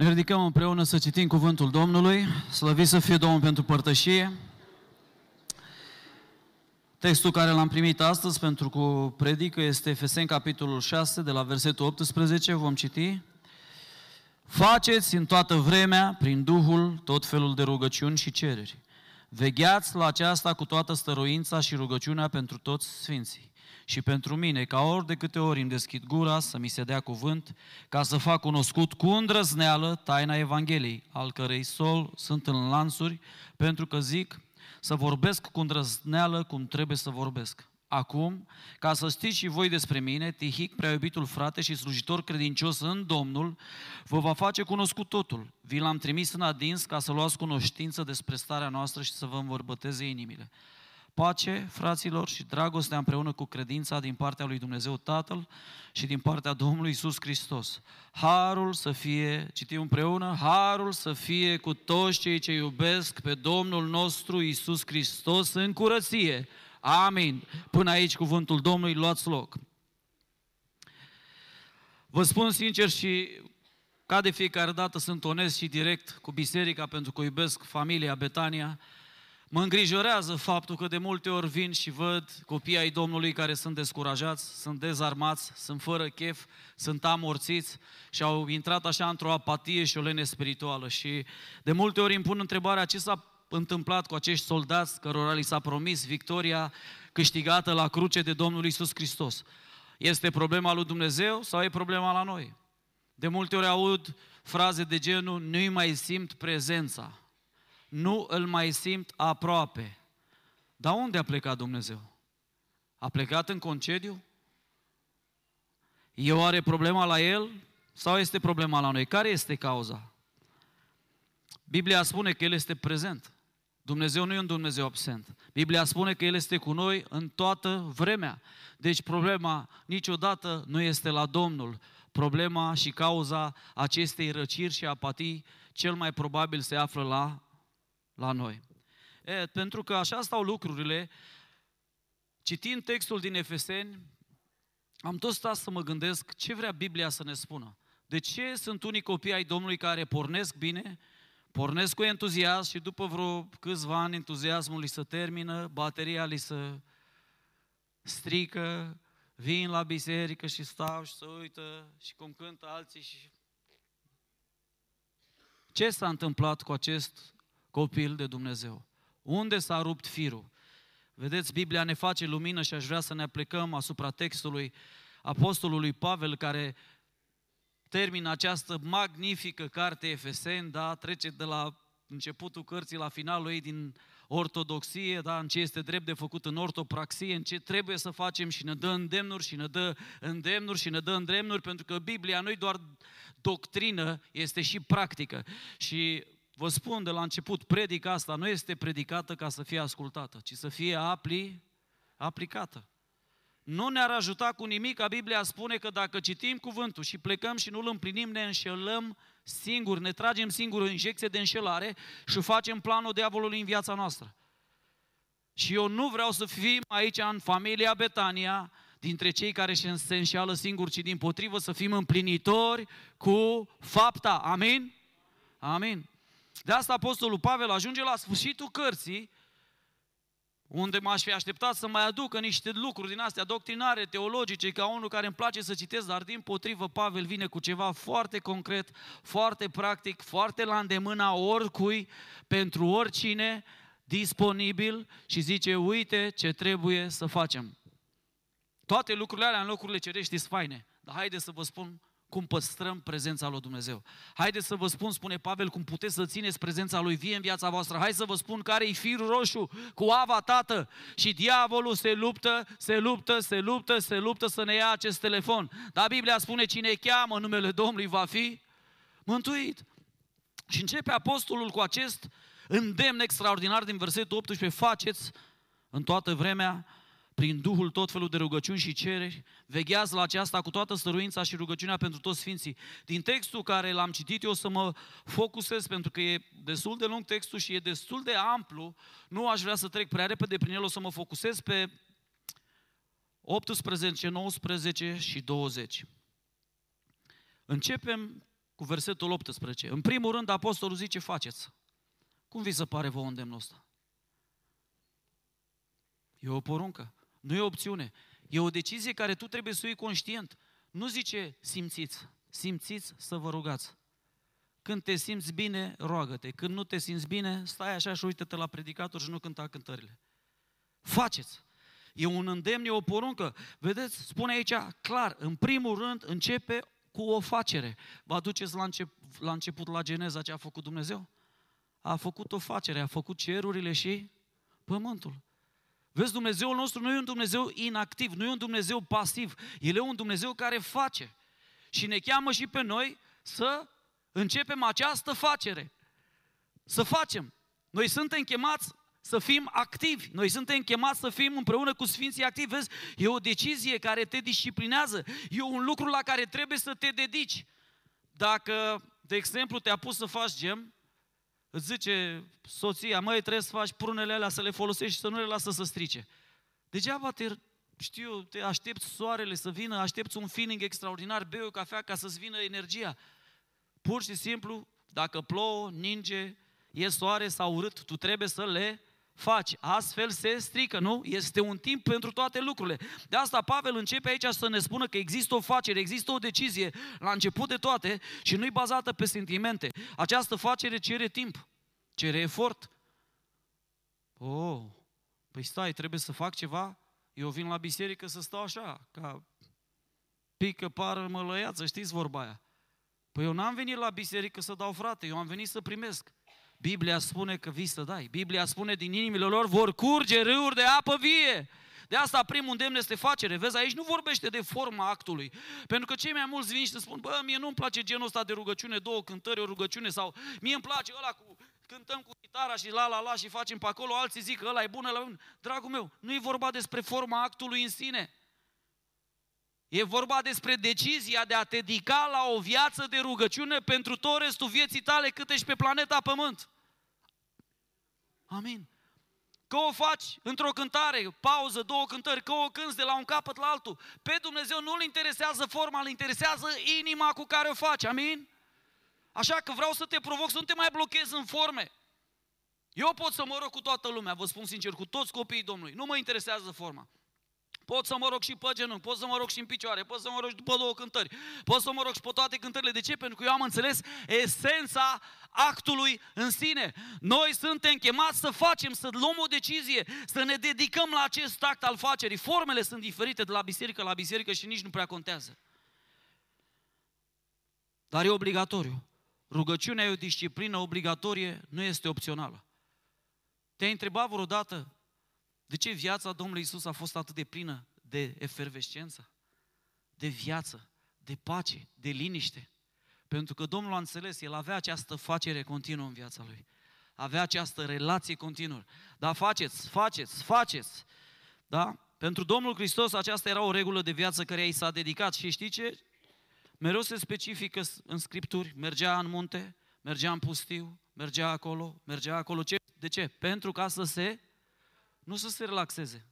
Ne ridicăm împreună să citim cuvântul Domnului, slăvit să fie Domnul pentru părtășie. Textul care l-am primit astăzi pentru cu predică este Efeseni capitolul 6, de la versetul 18, vom citi. Faceți în toată vremea, prin Duhul, tot felul de rugăciuni și cereri. Vegheați la aceasta cu toată stăruința și rugăciunea pentru toți sfinții și pentru mine, ca ori de câte ori îmi deschid gura să mi se dea cuvânt, ca să fac cunoscut cu îndrăzneală taina Evangheliei, al cărei sol sunt în lansuri, pentru că zic să vorbesc cu îndrăzneală cum trebuie să vorbesc. Acum, ca să știți și voi despre mine, Tihic, prea iubitul frate și slujitor credincios în Domnul, vă va face cunoscut totul. Vi l-am trimis în adins ca să luați cunoștință despre starea noastră și să vă învărbăteze inimile. Pace, fraților, și dragostea împreună cu credința din partea lui Dumnezeu Tatăl și din partea Domnului Isus Hristos. Harul să fie, citim împreună, harul să fie cu toți cei ce iubesc pe Domnul nostru Isus Hristos în curăție. Amin. Până aici cuvântul Domnului, luați loc. Vă spun sincer și ca de fiecare dată sunt onest și direct cu biserica pentru că iubesc familia Betania. Mă îngrijorează faptul că de multe ori vin și văd copii ai Domnului care sunt descurajați, sunt dezarmați, sunt fără chef, sunt amorțiți și au intrat așa într-o apatie și o lene spirituală. Și de multe ori îmi pun întrebarea ce s-a întâmplat cu acești soldați cărora li s-a promis victoria câștigată la cruce de Domnul Isus Hristos. Este problema lui Dumnezeu sau e problema la noi? De multe ori aud fraze de genul, nu-i mai simt prezența nu îl mai simt aproape. Dar unde a plecat Dumnezeu? A plecat în concediu? E oare problema la el sau este problema la noi? Care este cauza? Biblia spune că El este prezent. Dumnezeu nu e un Dumnezeu absent. Biblia spune că El este cu noi în toată vremea. Deci problema niciodată nu este la Domnul. Problema și cauza acestei răciri și apatii cel mai probabil se află la la noi. E, pentru că așa stau lucrurile, citind textul din Efeseni, am tot stat să mă gândesc ce vrea Biblia să ne spună. De ce sunt unii copii ai Domnului care pornesc bine, pornesc cu entuziasm și după vreo câțiva ani entuziasmul li se termină, bateria li se strică, vin la biserică și stau și se uită și cum cântă alții și... Ce s-a întâmplat cu acest copil de Dumnezeu. Unde s-a rupt firul? Vedeți, Biblia ne face lumină și aș vrea să ne aplicăm asupra textului apostolului Pavel care termină această magnifică carte Efeseni, da, trece de la începutul cărții la finalul ei din ortodoxie, da, în ce este drept de făcut în ortopraxie, în ce trebuie să facem și ne dă îndemnuri și ne dă îndemnuri și ne dă îndemnuri, pentru că Biblia nu doar doctrină, este și practică. Și Vă spun de la început, predica asta nu este predicată ca să fie ascultată, ci să fie apli, aplicată. Nu ne-ar ajuta cu nimic, ca Biblia spune că dacă citim cuvântul și plecăm și nu îl împlinim, ne înșelăm singuri, ne tragem singur o injecție de înșelare și facem planul diavolului în viața noastră. Și eu nu vreau să fim aici în familia Betania, dintre cei care se înșeală singuri, ci din potrivă să fim împlinitori cu fapta. Amin? Amin. De asta Apostolul Pavel ajunge la sfârșitul cărții, unde m-aș fi așteptat să mai aducă niște lucruri din astea doctrinare, teologice, ca unul care îmi place să citesc, dar din potrivă Pavel vine cu ceva foarte concret, foarte practic, foarte la îndemâna oricui, pentru oricine, disponibil și zice, uite ce trebuie să facem. Toate lucrurile alea în locurile cerești sunt faine, dar haideți să vă spun cum păstrăm prezența lui Dumnezeu. Haideți să vă spun, spune Pavel, cum puteți să țineți prezența lui vie în viața voastră. Hai să vă spun care e firul roșu cu ava tată. Și diavolul se luptă, se luptă, se luptă, se luptă să ne ia acest telefon. Dar Biblia spune cine cheamă numele Domnului va fi mântuit. Și începe apostolul cu acest îndemn extraordinar din versetul 18, faceți în toată vremea prin Duhul tot felul de rugăciuni și cereri, veghează la aceasta cu toată stăruința și rugăciunea pentru toți Sfinții. Din textul care l-am citit eu să mă focusez, pentru că e destul de lung textul și e destul de amplu, nu aș vrea să trec prea repede prin el, o să mă focusez pe 18, 19 și 20. Începem cu versetul 18. În primul rând, apostolul zice, faceți. Cum vi se pare vouă îndemnul ăsta? E o poruncă, nu e o opțiune. E o decizie care tu trebuie să o iei conștient. Nu zice simțiți, simțiți să vă rugați. Când te simți bine, roagă-te. Când nu te simți bine, stai așa și uite-te la predicator și nu cânta cântările. Faceți! E un îndemn, e o poruncă. Vedeți, spune aici clar, în primul rând începe cu o facere. Vă aduceți la, încep, la început la Geneza ce a făcut Dumnezeu? A făcut o facere, a făcut cerurile și pământul. Vezi, Dumnezeul nostru nu e un Dumnezeu inactiv, nu e un Dumnezeu pasiv, El e un Dumnezeu care face. Și ne cheamă și pe noi să începem această facere. Să facem. Noi suntem chemați să fim activi. Noi suntem chemați să fim împreună cu Sfinții activi. Vezi, e o decizie care te disciplinează. E un lucru la care trebuie să te dedici. Dacă, de exemplu, te-a pus să faci gem, îți zice soția, măi, trebuie să faci prunele alea, să le folosești și să nu le lasă să strice. Degeaba te, știu, te aștepți soarele să vină, aștepți un feeling extraordinar, bei o cafea ca să-ți vină energia. Pur și simplu, dacă plouă, ninge, e soare sau urât, tu trebuie să le faci. Astfel se strică, nu? Este un timp pentru toate lucrurile. De asta Pavel începe aici să ne spună că există o facere, există o decizie la început de toate și nu-i bazată pe sentimente. Această facere cere timp, cere efort. Oh, păi stai, trebuie să fac ceva? Eu vin la biserică să stau așa, ca pică, pară, mălăiață, știți vorba aia. Păi eu n-am venit la biserică să dau frate, eu am venit să primesc. Biblia spune că vii să dai. Biblia spune din inimile lor vor curge râuri de apă vie. De asta primul îndemn este facere. Vezi, aici nu vorbește de forma actului. Pentru că cei mai mulți vin și te spun, bă, mie nu-mi place genul ăsta de rugăciune, două cântări, o rugăciune, sau mie îmi place ăla cu cântăm cu gitara și la la la și facem pe acolo, alții zic că ăla e bun, ăla e bun. Dragul meu, nu e vorba despre forma actului în sine. E vorba despre decizia de a te dedica la o viață de rugăciune pentru tot restul vieții tale cât ești pe planeta Pământ. Amin. Că o faci într-o cântare, pauză, două cântări, că o cânți de la un capăt la altul. Pe Dumnezeu nu-L interesează forma, îl interesează inima cu care o faci. Amin? Așa că vreau să te provoc să nu te mai blochezi în forme. Eu pot să mă rog cu toată lumea, vă spun sincer, cu toți copiii Domnului. Nu mă interesează forma. Pot să mă rog și pe genunchi, pot să mă rog și în picioare, pot să mă rog și după două cântări, pot să mă rog și pe toate cântările. De ce? Pentru că eu am înțeles esența actului în sine. Noi suntem chemați să facem, să luăm o decizie, să ne dedicăm la acest act al facerii. Formele sunt diferite de la biserică la biserică și nici nu prea contează. Dar e obligatoriu. Rugăciunea e o disciplină obligatorie, nu este opțională. Te-ai întrebat vreodată de ce viața Domnului Isus a fost atât de plină de efervescență, de viață, de pace, de liniște? Pentru că Domnul a înțeles, El avea această facere continuă în viața Lui. Avea această relație continuă. Da, faceți, faceți, faceți. Da? Pentru Domnul Hristos aceasta era o regulă de viață care i s-a dedicat. Și știi ce? Mereu se specifică în Scripturi. Mergea în munte, mergea în pustiu, mergea acolo, mergea acolo. Ce? De ce? Pentru ca să se nu să se relaxeze.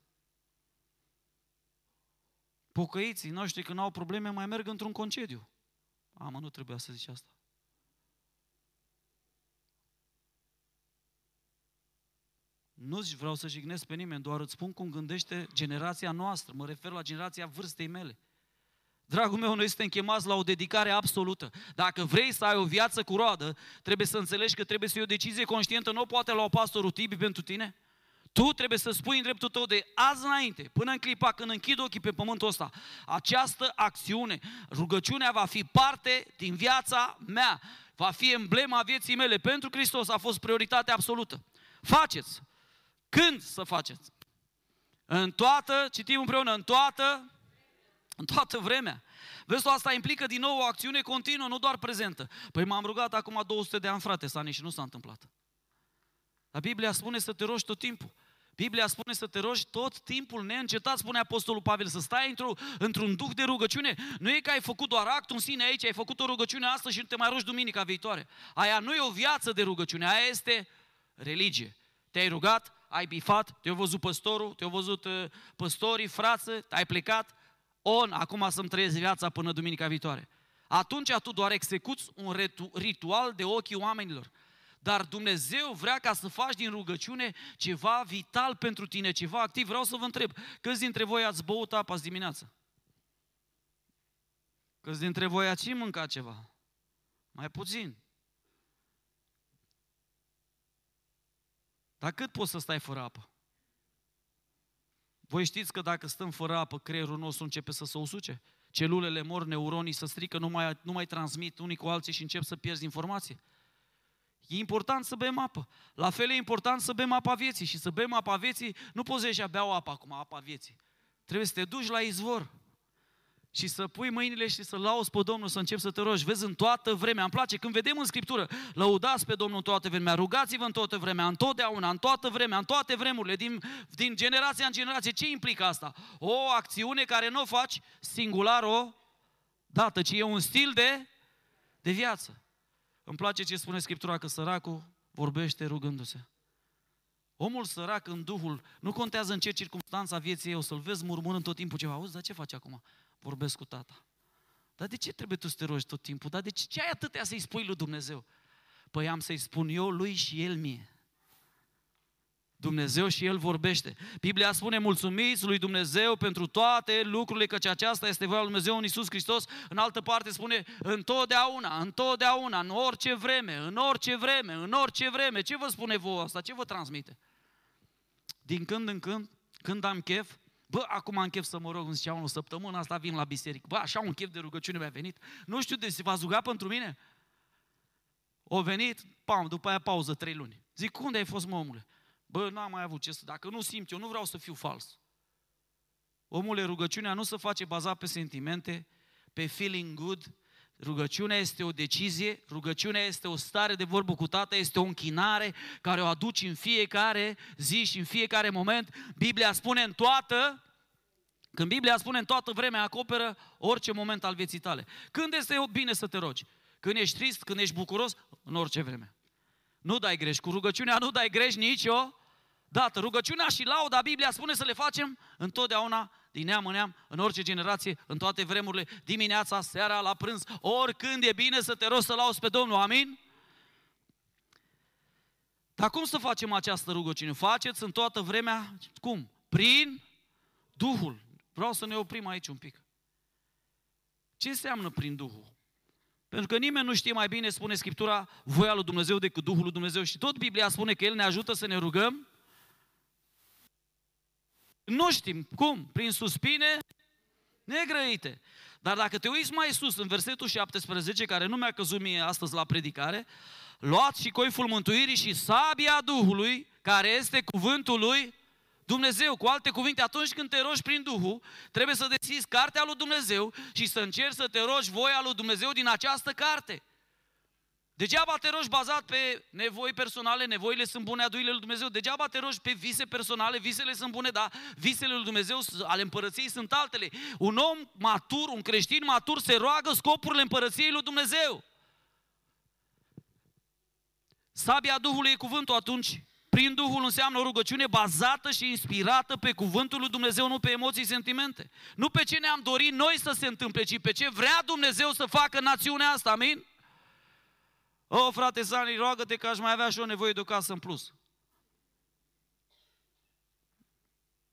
Pocăiții noștri când au probleme mai merg într-un concediu. A, mă, nu trebuia să zici asta. Nu vreau să jignesc pe nimeni, doar îți spun cum gândește generația noastră. Mă refer la generația vârstei mele. Dragul meu, noi suntem chemați la o dedicare absolută. Dacă vrei să ai o viață cu roadă, trebuie să înțelegi că trebuie să iei o decizie conștientă, nu poate lua pastorul Tibi pentru tine. Tu trebuie să spui în dreptul tău de azi înainte, până în clipa când închid ochii pe pământul ăsta, această acțiune, rugăciunea va fi parte din viața mea, va fi emblema vieții mele. Pentru Hristos a fost prioritatea absolută. Faceți! Când să faceți? În toată, citim împreună, în toată, în toată vremea. Vezi, asta implică din nou o acțiune continuă, nu doar prezentă. Păi m-am rugat acum 200 de ani, frate, Sani, și nu s-a întâmplat. Dar Biblia spune să te rogi tot timpul. Biblia spune să te rogi tot timpul neîncetat, spune Apostolul Pavel, să stai într-un, într-un duh de rugăciune. Nu e că ai făcut doar actul în sine aici, ai făcut o rugăciune astăzi și nu te mai rogi duminica viitoare. Aia nu e o viață de rugăciune, aia este religie. Te-ai rugat, ai bifat, te-a văzut păstorul, te-au văzut uh, păstorii, frață, ai plecat, on, acum să-mi trăiesc viața până duminica viitoare. atunci tu doar execuți un ritual de ochii oamenilor. Dar Dumnezeu vrea ca să faci din rugăciune ceva vital pentru tine, ceva activ. Vreau să vă întreb, câți dintre voi ați băut apă azi dimineață? Câți dintre voi ați și mâncat ceva? Mai puțin. Dar cât poți să stai fără apă? Voi știți că dacă stăm fără apă, creierul nostru începe să se usuce? Celulele mor, neuronii să strică, nu mai, nu mai transmit unii cu alții și încep să pierzi informație. E important să bem apă. La fel e important să bem apa vieții. Și să bem apa vieții, nu poți deja beau apă acum, apa vieții. Trebuie să te duci la izvor și să pui mâinile și să lauzi pe Domnul, să începi să te rogi. Vezi în toată vremea, îmi place când vedem în Scriptură, lăudați pe Domnul în toată vremea, rugați-vă în toată vremea, întotdeauna, în toată vremea, în toate vremurile, din, din generație în generație. Ce implică asta? O acțiune care nu o faci singular o dată, ci e un stil de, de viață. Îmi place ce spune Scriptura, că săracul vorbește rugându-se. Omul sărac în Duhul, nu contează în ce circunstanța vieții o să-l vezi murmurând tot timpul ceva. Auzi, dar ce faci acum? Vorbesc cu tata. Dar de ce trebuie tu să te rogi tot timpul? Dar de ce, ce ai atâtea să-i spui lui Dumnezeu? Păi am să-i spun eu lui și el mie. Dumnezeu și El vorbește. Biblia spune, mulțumiți lui Dumnezeu pentru toate lucrurile, căci aceasta este voia lui Dumnezeu în Iisus Hristos. În altă parte spune, întotdeauna, întotdeauna, în orice vreme, în orice vreme, în orice vreme. Ce vă spune vouă asta? Ce vă transmite? Din când în când, când am chef, Bă, acum am chef să mă rog, îmi zicea o săptămână asta vin la biserică. Bă, așa un chef de rugăciune mi-a venit. Nu știu de se va zuga pentru mine. O venit, pam, după aia pauză, trei luni. Zic, unde ai fost, mă, omule? Bă, n-am mai avut ce să... Dacă nu simt, eu nu vreau să fiu fals. Omule, rugăciunea nu se face bazat pe sentimente, pe feeling good. Rugăciunea este o decizie, rugăciunea este o stare de vorbă cu tată, este o închinare care o aduci în fiecare zi și în fiecare moment. Biblia spune în toată, când Biblia spune în toată vremea, acoperă orice moment al vieții tale. Când este bine să te rogi? Când ești trist, când ești bucuros, în orice vreme. Nu dai greș. Cu rugăciunea nu dai greș nici o dată. Rugăciunea și lauda, Biblia spune să le facem întotdeauna, din neam în neam, în orice generație, în toate vremurile, dimineața, seara, la prânz, oricând e bine să te rogi să lauzi pe Domnul. Amin? Dar cum să facem această rugăciune? Faceți în toată vremea, cum? Prin Duhul. Vreau să ne oprim aici un pic. Ce înseamnă prin Duhul? Pentru că nimeni nu știe mai bine, spune Scriptura, voia lui Dumnezeu decât Duhul lui Dumnezeu. Și tot Biblia spune că El ne ajută să ne rugăm. Nu știm cum, prin suspine negrăite. Dar dacă te uiți mai sus, în versetul 17, care nu mi-a căzut mie astăzi la predicare, luați și coiful mântuirii și sabia Duhului, care este cuvântul lui Dumnezeu, cu alte cuvinte, atunci când te rogi prin Duhul, trebuie să deschizi cartea lui Dumnezeu și să încerci să te rogi voia lui Dumnezeu din această carte. Degeaba te rogi bazat pe nevoi personale, nevoile sunt bune, aduile lui Dumnezeu. Degeaba te rogi pe vise personale, visele sunt bune, dar visele lui Dumnezeu ale împărăției sunt altele. Un om matur, un creștin matur se roagă scopurile împărăției lui Dumnezeu. Sabia Duhului e cuvântul atunci prin Duhul înseamnă o rugăciune bazată și inspirată pe cuvântul lui Dumnezeu, nu pe emoții, sentimente. Nu pe ce ne-am dorit noi să se întâmple, ci pe ce vrea Dumnezeu să facă națiunea asta, amin? O, frate Sani, roagă-te că aș mai avea și o nevoie de o casă în plus.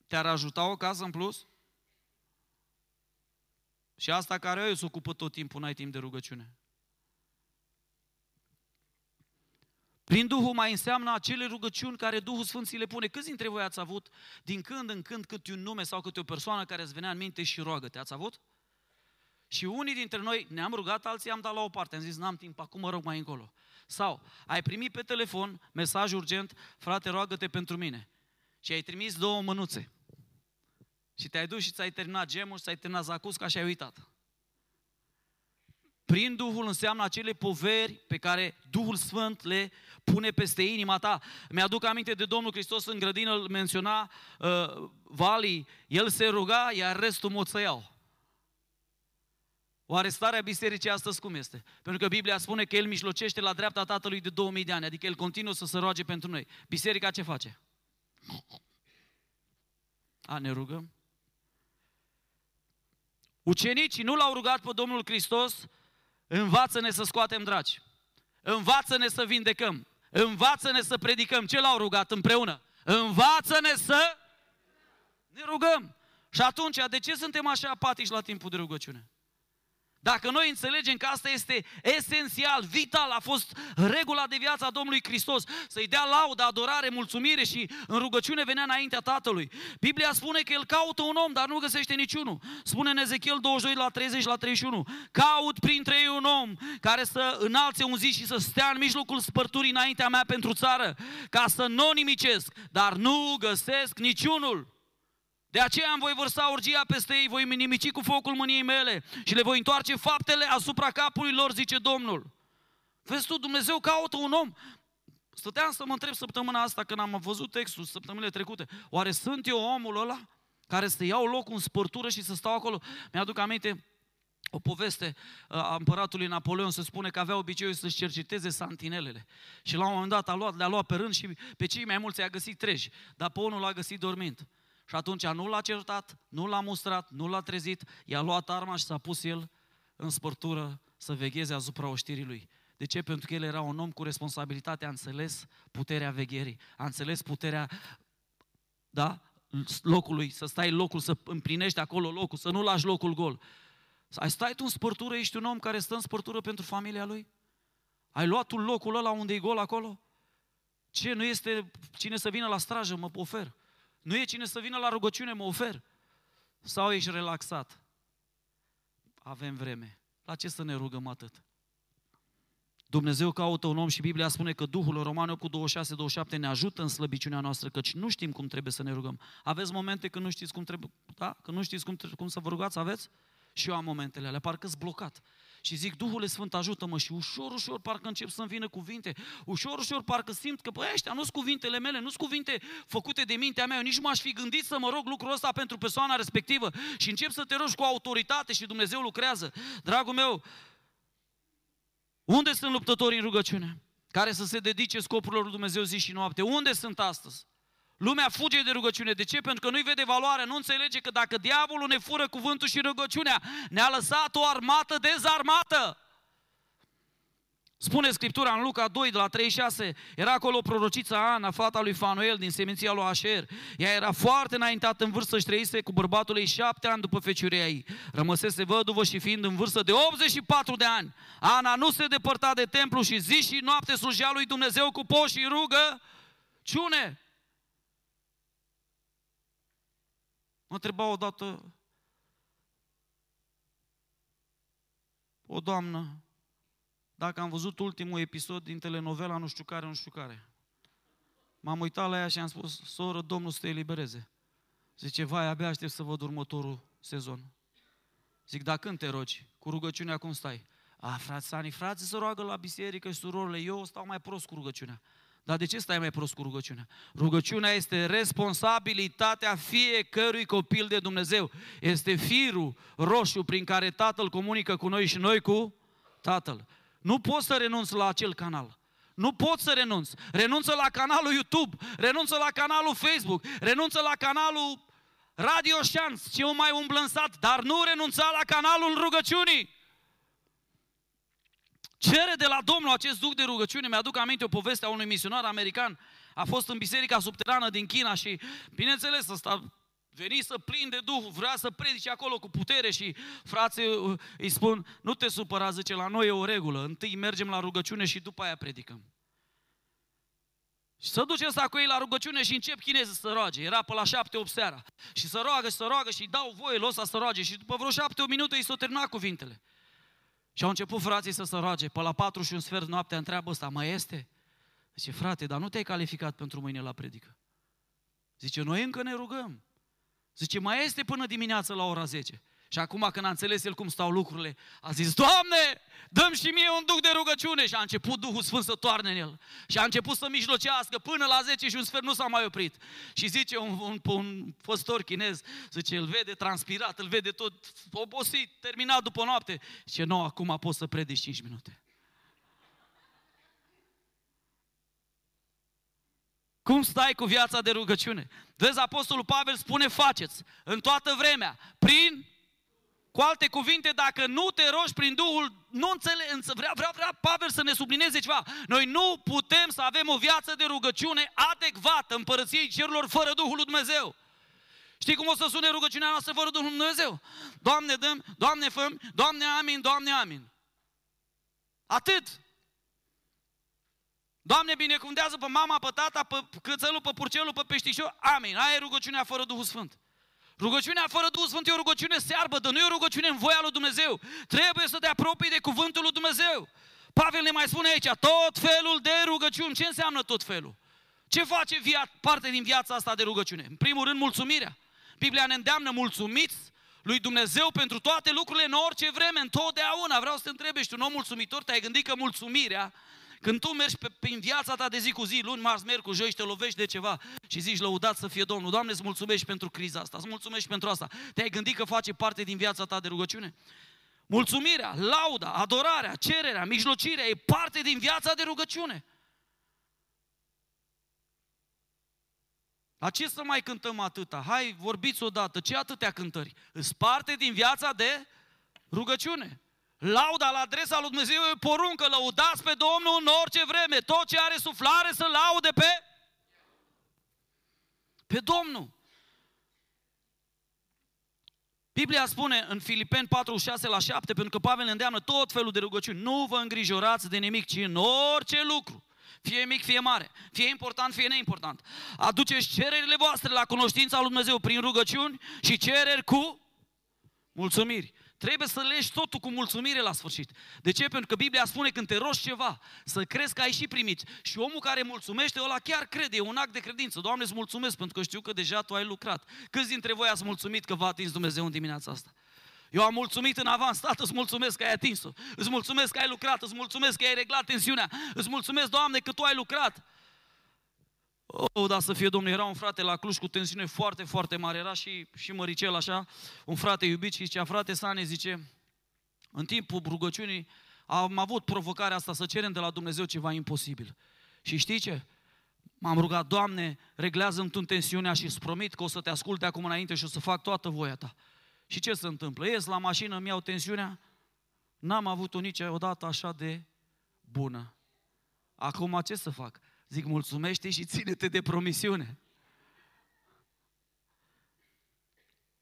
Te-ar ajuta o casă în plus? Și asta care eu se ocupă tot timpul, n-ai timp de rugăciune. Prin Duhul mai înseamnă acele rugăciuni care Duhul Sfânt ți le pune. Câți dintre voi ați avut din când în când câte un nume sau câte o persoană care îți venea în minte și roagă-te? Ați avut? Și unii dintre noi ne-am rugat, alții am dat la o parte. Am zis, n-am timp, acum mă rog mai încolo. Sau ai primit pe telefon mesaj urgent, frate, roagă-te pentru mine. Și ai trimis două mânuțe. Și te-ai dus și ți-ai terminat gemul și ți-ai terminat zacusca și ai uitat. Prin Duhul înseamnă acele poveri pe care Duhul Sfânt le pune peste inima ta. Mi-aduc aminte de Domnul Hristos în grădină, îl menționa uh, Vali, el se ruga, iar restul mă să iau. O arestare a bisericii astăzi cum este? Pentru că Biblia spune că El mijlocește la dreapta Tatălui de 2000 de ani, adică El continuă să se roage pentru noi. Biserica ce face? A, ne rugăm? Ucenicii nu l-au rugat pe Domnul Hristos Învață-ne să scoatem dragi. Învață-ne să vindecăm. Învață-ne să predicăm. Ce l-au rugat împreună? Învață-ne să ne rugăm. Și atunci, de ce suntem așa apatici la timpul de rugăciune? Dacă noi înțelegem că asta este esențial, vital, a fost regula de viața Domnului Hristos, să-i dea laudă, adorare, mulțumire și în rugăciune venea înaintea Tatălui. Biblia spune că el caută un om, dar nu găsește niciunul. Spune în Ezechiel 22 la 30 la 31. Caut printre ei un om care să înalțe un zi și să stea în mijlocul spărturii înaintea mea pentru țară, ca să nu nimicesc, dar nu găsesc niciunul. De aceea îmi voi vărsa urgia peste ei, voi nimici cu focul mâniei mele și le voi întoarce faptele asupra capului lor, zice Domnul. Vezi tu, Dumnezeu caută un om. Stăteam să mă întreb săptămâna asta când am văzut textul săptămânile trecute. Oare sunt eu omul ăla care să iau locul în spărtură și să stau acolo? Mi-aduc aminte o poveste a împăratului Napoleon se spune că avea obiceiul să-și cerceteze santinelele. Și la un moment dat a luat, le-a luat pe rând și pe cei mai mulți i-a găsit treji, dar pe unul l-a găsit dormind. Și atunci nu l-a certat, nu l-a mustrat, nu l-a trezit, i-a luat arma și s-a pus el în spărtură să vegheze asupra oștirii lui. De ce? Pentru că el era un om cu responsabilitate, a înțeles puterea vegherii, a înțeles puterea, da, locului, să stai locul, să împlinești acolo locul, să nu lași locul gol. Ai stai tu în spărtură, ești un om care stă în spărtură pentru familia lui? Ai luat tu locul ăla unde e gol acolo? Ce, nu este cine să vină la strajă, mă ofer. Nu e cine să vină la rugăciune, mă ofer. Sau ești relaxat? Avem vreme. La ce să ne rugăm atât? Dumnezeu caută un om și Biblia spune că Duhul Roman 8 cu 26-27 ne ajută în slăbiciunea noastră, căci nu știm cum trebuie să ne rugăm. Aveți momente când nu știți cum trebuie, da? Când nu știți cum, cum să vă rugați, aveți? Și eu am momentele alea, parcă sunt blocat și zic, Duhul Sfânt, ajută-mă și ușor, ușor parcă încep să-mi vină cuvinte, ușor, ușor parcă simt că, băi, ăștia nu sunt cuvintele mele, nu sunt cuvinte făcute de mintea mea, eu nici nu m-aș fi gândit să mă rog lucrul ăsta pentru persoana respectivă și încep să te rogi cu autoritate și Dumnezeu lucrează. Dragul meu, unde sunt luptătorii în rugăciune? Care să se dedice scopurilor lui Dumnezeu zi și noapte? Unde sunt astăzi? Lumea fuge de rugăciune. De ce? Pentru că nu-i vede valoare, nu înțelege că dacă diavolul ne fură cuvântul și rugăciunea, ne-a lăsat o armată dezarmată. Spune Scriptura în Luca 2, de la 36, era acolo prorocița Ana, fata lui Fanuel, din seminția lui Asher. Ea era foarte înaintată în vârstă și trăise cu bărbatul ei șapte ani după feciuria ei. Rămăsese văduvă și fiind în vârstă de 84 de ani. Ana nu se depărta de templu și zi și noapte slujea lui Dumnezeu cu poși și rugă. Ciune, Mă întreba odată o doamnă dacă am văzut ultimul episod din telenovela nu știu care, nu știu care. M-am uitat la ea și am spus, soră, Domnul să te elibereze. Zice, vai, abia aștept să văd următorul sezon. Zic, da când te rogi? Cu rugăciunea cum stai? A, frate Sani, frate, să roagă la biserică și surorile, eu stau mai prost cu rugăciunea. Dar de ce stai mai prost cu rugăciunea? Rugăciunea este responsabilitatea fiecărui copil de Dumnezeu. Este firul roșu prin care Tatăl comunică cu noi și noi cu Tatăl. Nu poți să renunți la acel canal. Nu poți să renunți. Renunță la canalul YouTube, renunță la canalul Facebook, renunță la canalul Radio Șanț, ce mai umblă în sat, dar nu renunța la canalul rugăciunii. Cere de la Domnul acest duc de rugăciune. Mi-aduc aminte o poveste a unui misionar american. A fost în biserica subterană din China și, bineînțeles, ăsta veni să plin de Duh, vrea să predice acolo cu putere și frații uh, îi spun, nu te supăra, zice, la noi e o regulă, întâi mergem la rugăciune și după aia predicăm. Și să duce ăsta cu ei la rugăciune și încep chinezii să roage. Era pe la șapte, opt seara. Și să roagă și să roagă și dau voie lui ăsta să roage. Și după vreo șapte, o minute îi s-o terminat cuvintele. Și au început frații să se roage. Pe la patru și un sfert noaptea întreabă ăsta, mai este? Zice, frate, dar nu te-ai calificat pentru mâine la predică. Zice, noi încă ne rugăm. Zice, mai este până dimineață la ora 10. Și acum când a înțeles el cum stau lucrurile, a zis, Doamne, dăm și mie un duc de rugăciune. Și a început Duhul Sfânt să toarne în el. Și a început să mijlocească până la 10 și un sfert nu s-a mai oprit. Și zice un, un, un păstor chinez, zice, îl vede transpirat, îl vede tot obosit, terminat după noapte. Și nu, acum poți să predici 5 minute. Cum stai cu viața de rugăciune? Vezi, Apostolul Pavel spune, faceți în toată vremea, prin Cu alte cuvinte, dacă nu te rogi prin Duhul, nu înțeleg, vrea, vrea, vrea Pavel să ne sublineze ceva. Noi nu putem să avem o viață de rugăciune adecvată împărăției cerurilor fără Duhul lui Dumnezeu. Știi cum o să sune rugăciunea noastră fără Duhul lui Dumnezeu? Doamne dăm, Doamne făm, Doamne amin, Doamne amin. Atât. Doamne binecuvântează pe mama, pe tata, pe cățelul, pe purcelul, pe peștișor. Amin. Aia e rugăciunea fără Duhul Sfânt. Rugăciunea fără Duhul Sfânt e o rugăciune searbă, dar nu e o rugăciune în voia lui Dumnezeu. Trebuie să te apropii de cuvântul lui Dumnezeu. Pavel ne mai spune aici, tot felul de rugăciuni. Ce înseamnă tot felul? Ce face via- parte din viața asta de rugăciune? În primul rând, mulțumirea. Biblia ne îndeamnă mulțumiți lui Dumnezeu pentru toate lucrurile în orice vreme, întotdeauna. Vreau să te întreb, ești un om mulțumitor? Te-ai gândit că mulțumirea când tu mergi pe, prin viața ta de zi cu zi, luni, marți, cu joi și te lovești de ceva și zici, lăudat să fie Domnul, Doamne, îți mulțumești pentru criza asta, îți mulțumești pentru asta. Te-ai gândit că face parte din viața ta de rugăciune? Mulțumirea, lauda, adorarea, cererea, mijlocirea e parte din viața de rugăciune. A ce să mai cântăm atâta? Hai, vorbiți odată, ce atâtea cântări? Îți parte din viața de rugăciune. Lauda la adresa lui Dumnezeu e poruncă, lăudați pe Domnul în orice vreme. Tot ce are suflare să laude pe pe Domnul. Biblia spune în Filipeni 4, 6 la 7, pentru că Pavel ne îndeamnă tot felul de rugăciuni. Nu vă îngrijorați de nimic, ci în orice lucru, fie mic, fie mare, fie important, fie neimportant. Aduceți cererile voastre la cunoștința lui Dumnezeu prin rugăciuni și cereri cu mulțumiri. Trebuie să legi totul cu mulțumire la sfârșit. De ce? Pentru că Biblia spune când te rogi ceva, să crezi că ai și primit. Și omul care mulțumește, ăla chiar crede, e un act de credință. Doamne, îți mulțumesc pentru că știu că deja tu ai lucrat. Câți dintre voi ați mulțumit că v-a atins Dumnezeu în dimineața asta? Eu am mulțumit în avans, tată, îți mulțumesc că ai atins-o. Îți mulțumesc că ai lucrat, îți mulțumesc că ai reglat tensiunea. Îți mulțumesc, Doamne, că Tu ai lucrat. Oh, da să fie Domnul, era un frate la Cluj cu tensiune foarte, foarte mare, era și, și măricel așa, un frate iubit și zicea, frate Sane, zice, în timpul rugăciunii am avut provocarea asta să cerem de la Dumnezeu ceva imposibil. Și știi ce? M-am rugat, Doamne, reglează-mi Tu tensiunea și îți promit că o să te ascult de acum înainte și o să fac toată voia Ta. Și ce se întâmplă? Ies la mașină, îmi iau tensiunea, n-am avut-o niciodată așa de bună. Acum ce să fac? Zic, mulțumește și ține-te de promisiune.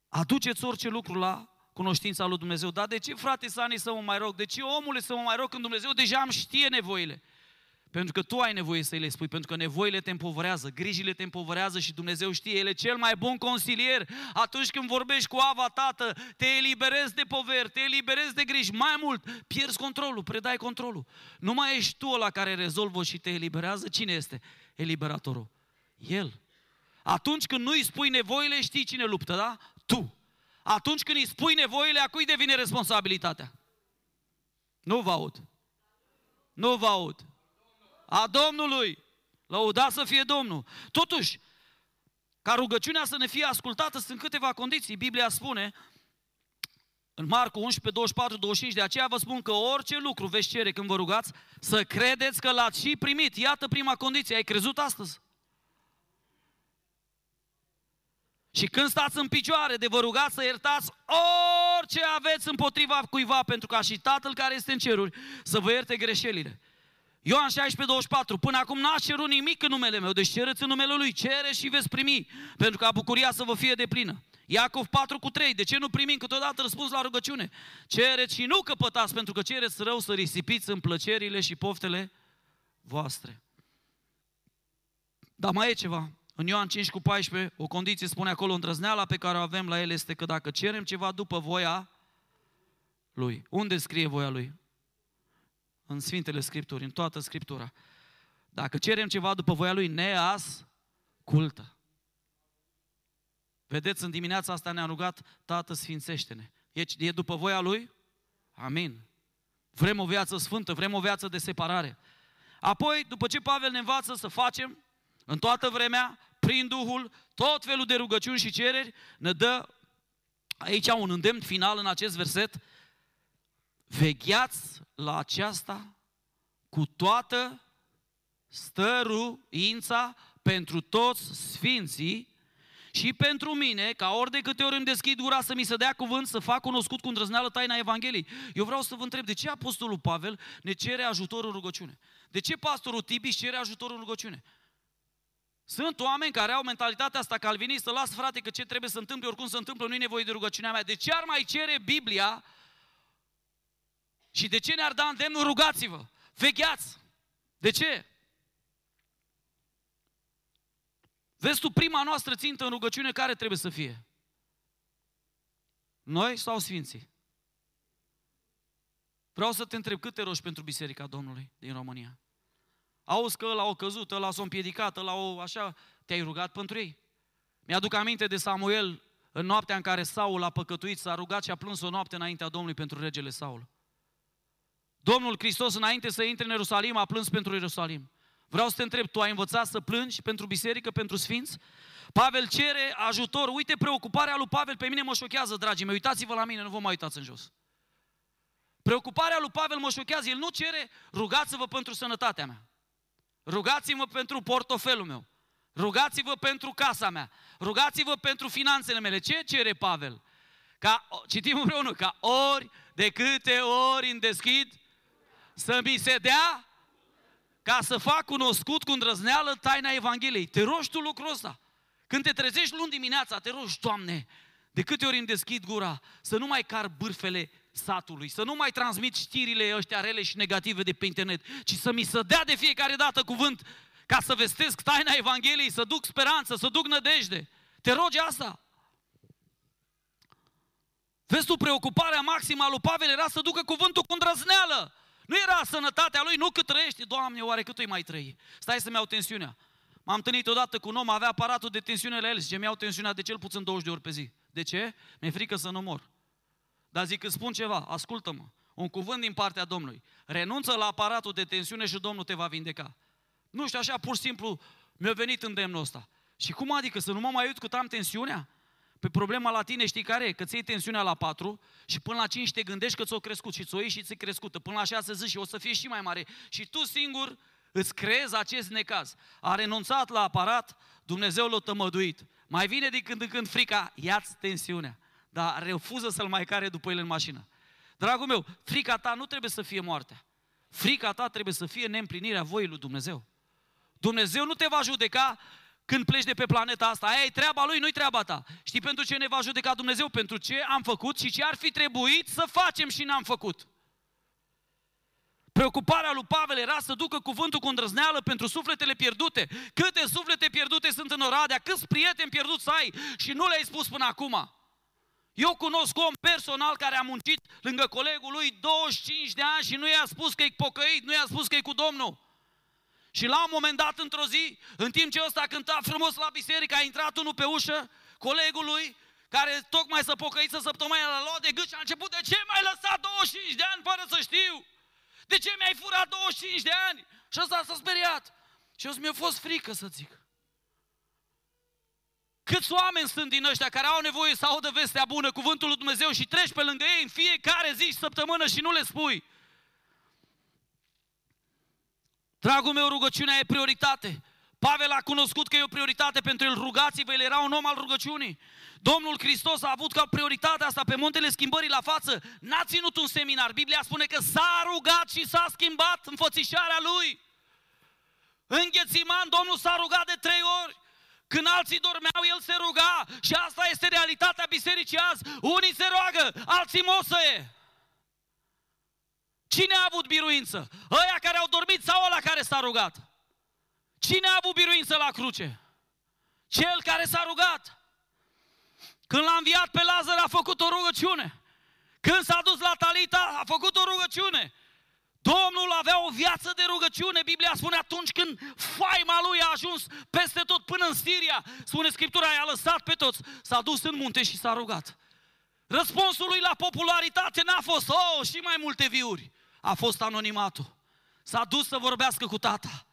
Aduceți orice lucru la cunoștința lui Dumnezeu. Dar de ce, frate Sani, să mă mai rog? De ce, omule, să mă mai rog când Dumnezeu deja îmi știe nevoile? Pentru că tu ai nevoie să le spui, pentru că nevoile te împovărează, grijile te împovărează și Dumnezeu știe, El e cel mai bun consilier. Atunci când vorbești cu Ava, Tată, te eliberezi de poveri, te eliberezi de griji. Mai mult, pierzi controlul, predai controlul. Nu mai ești tu la care rezolvă și te eliberează. Cine este eliberatorul? El. Atunci când nu îi spui nevoile, știi cine luptă, da? Tu. Atunci când îi spui nevoile, a cui devine responsabilitatea? Nu vă aud. Nu vă aud a Domnului. Lăudat să fie Domnul. Totuși, ca rugăciunea să ne fie ascultată, sunt câteva condiții. Biblia spune în Marcu 11, 24, 25, de aceea vă spun că orice lucru veți cere când vă rugați, să credeți că l-ați și primit. Iată prima condiție. Ai crezut astăzi? Și când stați în picioare de vă rugați să iertați orice aveți împotriva cuiva, pentru ca și Tatăl care este în ceruri să vă ierte greșelile. Ioan 16, 24, până acum n-ați cerut nimic în numele meu, deci cereți în numele Lui, cere și veți primi, pentru ca bucuria să vă fie de plină. Iacov 4 cu 3, de ce nu primim câteodată răspuns la rugăciune? Cereți și nu căpătați, pentru că cereți rău să risipiți în plăcerile și poftele voastre. Dar mai e ceva. În Ioan 5 cu 14, o condiție spune acolo, îndrăzneala pe care o avem la el este că dacă cerem ceva după voia lui. Unde scrie voia lui? În Sfintele Scripturi, în toată Scriptura. Dacă cerem ceva după voia Lui, ne ascultă. Vedeți, în dimineața asta ne-a rugat, Tată, sfințește-ne. E, e după voia Lui? Amin. Vrem o viață sfântă, vrem o viață de separare. Apoi, după ce Pavel ne învață să facem, în toată vremea, prin Duhul, tot felul de rugăciuni și cereri, ne dă aici un îndemn final în acest verset, vegheați la aceasta cu toată stăruința pentru toți sfinții și pentru mine, ca ori de câte ori îmi deschid gura să mi se dea cuvânt, să fac cunoscut cu îndrăzneală taina Evangheliei. Eu vreau să vă întreb, de ce Apostolul Pavel ne cere ajutorul în rugăciune? De ce pastorul Tibiș cere ajutorul în rugăciune? Sunt oameni care au mentalitatea asta calvinistă, las frate că ce trebuie să întâmple, oricum se întâmplă, nu e nevoie de rugăciunea mea. De ce ar mai cere Biblia și de ce ne-ar da îndemnul rugați-vă, vegheați? De ce? Vezi tu, prima noastră țintă în rugăciune care trebuie să fie? Noi sau Sfinții? Vreau să te întreb câte rogi pentru Biserica Domnului din România? Auzi că ăla o căzut, ăla s-a împiedicat, ăla o așa, te-ai rugat pentru ei? Mi-aduc aminte de Samuel în noaptea în care Saul a păcătuit, s-a rugat și a plâns o noapte înaintea Domnului pentru regele Saul. Domnul Hristos, înainte să intre în Ierusalim, a plâns pentru Ierusalim. Vreau să te întreb, tu ai învățat să plângi pentru biserică, pentru sfinți? Pavel cere ajutor. Uite, preocuparea lui Pavel pe mine mă șochează, dragii mei. Uitați-vă la mine, nu vă mai uitați în jos. Preocuparea lui Pavel mă șochează. El nu cere, rugați-vă pentru sănătatea mea. Rugați-vă pentru portofelul meu. Rugați-vă pentru casa mea. Rugați-vă pentru finanțele mele. Ce cere Pavel? Ca, citim împreună, ca ori de câte ori îmi deschid să mi se dea ca să fac cunoscut cu îndrăzneală taina Evangheliei. Te rogi tu lucrul ăsta. Când te trezești luni dimineața, te rogi, Doamne, de câte ori îmi deschid gura, să nu mai car bârfele satului, să nu mai transmit știrile ăștia rele și negative de pe internet, ci să mi se dea de fiecare dată cuvânt ca să vestesc taina Evangheliei, să duc speranță, să duc nădejde. Te rogi asta. Vezi tu, preocuparea maximă a lui Pavel era să ducă cuvântul cu îndrăzneală. Nu era sănătatea lui, nu cât trăiește. Doamne, oare cât îi mai trăi? Stai să-mi iau tensiunea. M-am întâlnit odată cu un om, avea aparatul de tensiune la el, zice, mi-au tensiunea de cel puțin 20 de ori pe zi. De ce? Mi-e frică să nu mor. Dar zic, îți spun ceva, ascultă-mă. Un cuvânt din partea Domnului. Renunță la aparatul de tensiune și Domnul te va vindeca. Nu știu, așa pur și simplu mi-a venit îndemnul ăsta. Și cum adică să nu mă mai uit cât am tensiunea? Pe problema la tine știi care e? Că ți iei tensiunea la 4 și până la 5 te gândești că ți-o crescut și ți-o iei și ți crescută. Până la 6 zici și o să fie și mai mare. Și tu singur îți creezi acest necaz. A renunțat la aparat, Dumnezeu l-a tămăduit. Mai vine din când în când frica, ia-ți tensiunea. Dar refuză să-l mai care după el în mașină. Dragul meu, frica ta nu trebuie să fie moartea. Frica ta trebuie să fie neîmplinirea voii lui Dumnezeu. Dumnezeu nu te va judeca când pleci de pe planeta asta. Aia e treaba lui, nu-i treaba ta. Știi pentru ce ne va judeca Dumnezeu? Pentru ce am făcut și ce ar fi trebuit să facem și n-am făcut. Preocuparea lui Pavel era să ducă cuvântul cu îndrăzneală pentru sufletele pierdute. Câte suflete pierdute sunt în Oradea, câți prieteni pierduți ai și nu le-ai spus până acum. Eu cunosc om personal care a muncit lângă colegul lui 25 de ani și nu i-a spus că e pocăit, nu i-a spus că e cu Domnul. Și la un moment dat, într-o zi, în timp ce ăsta cânta frumos la biserică, a intrat unul pe ușă, colegul lui, care tocmai să pocăiță săptămâna la luat de gât și a început, de ce m-ai lăsat 25 de ani fără să știu? De ce mi-ai furat 25 de ani? Și ăsta s-a speriat. Și eu mi-a fost frică să zic. Câți oameni sunt din ăștia care au nevoie să audă vestea bună, cuvântul lui Dumnezeu și treci pe lângă ei în fiecare zi și săptămână și nu le spui. Dragul meu, rugăciunea e prioritate. Pavel a cunoscut că e o prioritate pentru el. Rugați-vă, el era un om al rugăciunii. Domnul Hristos a avut ca prioritate asta pe muntele schimbării la față. N-a ținut un seminar. Biblia spune că s-a rugat și s-a schimbat înfățișarea lui. În Ghețiman, Domnul s-a rugat de trei ori. Când alții dormeau, El se ruga și asta este realitatea bisericii azi. Unii se roagă, alții mosăie. Cine a avut biruință? Ăia care au dormit sau ăla care s-a rugat? Cine a avut biruință la cruce? Cel care s-a rugat. Când l-a înviat pe Lazar a făcut o rugăciune. Când s-a dus la Talita a făcut o rugăciune. Domnul avea o viață de rugăciune. Biblia spune atunci când faima lui a ajuns peste tot până în Siria. Spune Scriptura, i-a lăsat pe toți. S-a dus în munte și s-a rugat. Răspunsul lui la popularitate n-a fost, oh, și mai multe viuri a fost anonimatul. S-a dus să vorbească cu tata.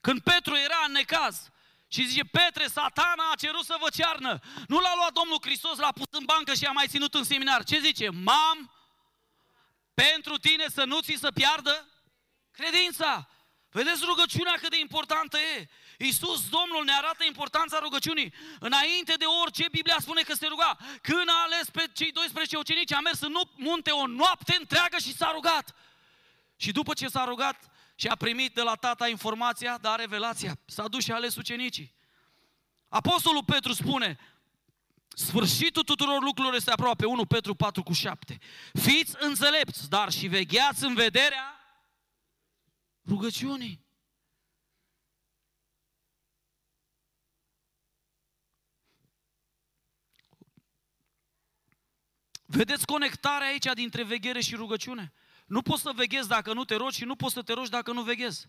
Când Petru era în necaz și zice, Petre, satana a cerut să vă cearnă. Nu l-a luat Domnul Hristos, l-a pus în bancă și a mai ținut în seminar. Ce zice? Mam, pentru tine să nu ți să piardă credința. Vedeți rugăciunea cât de importantă e. Iisus, Domnul, ne arată importanța rugăciunii. Înainte de orice, Biblia spune că se ruga. Când a ales pe cei 12 ucenici, a mers în munte o noapte întreagă și s-a rugat. Și după ce s-a rugat și a primit de la tata informația, dar revelația, s-a dus și a ales ucenicii. Apostolul Petru spune, Sfârșitul tuturor lucrurilor este aproape 1 Petru 4 cu 7. Fiți înțelepți, dar și vegheați în vederea rugăciunii. Vedeți conectarea aici dintre veghere și rugăciune? Nu poți să veghezi dacă nu te rogi și nu poți să te rogi dacă nu veghezi.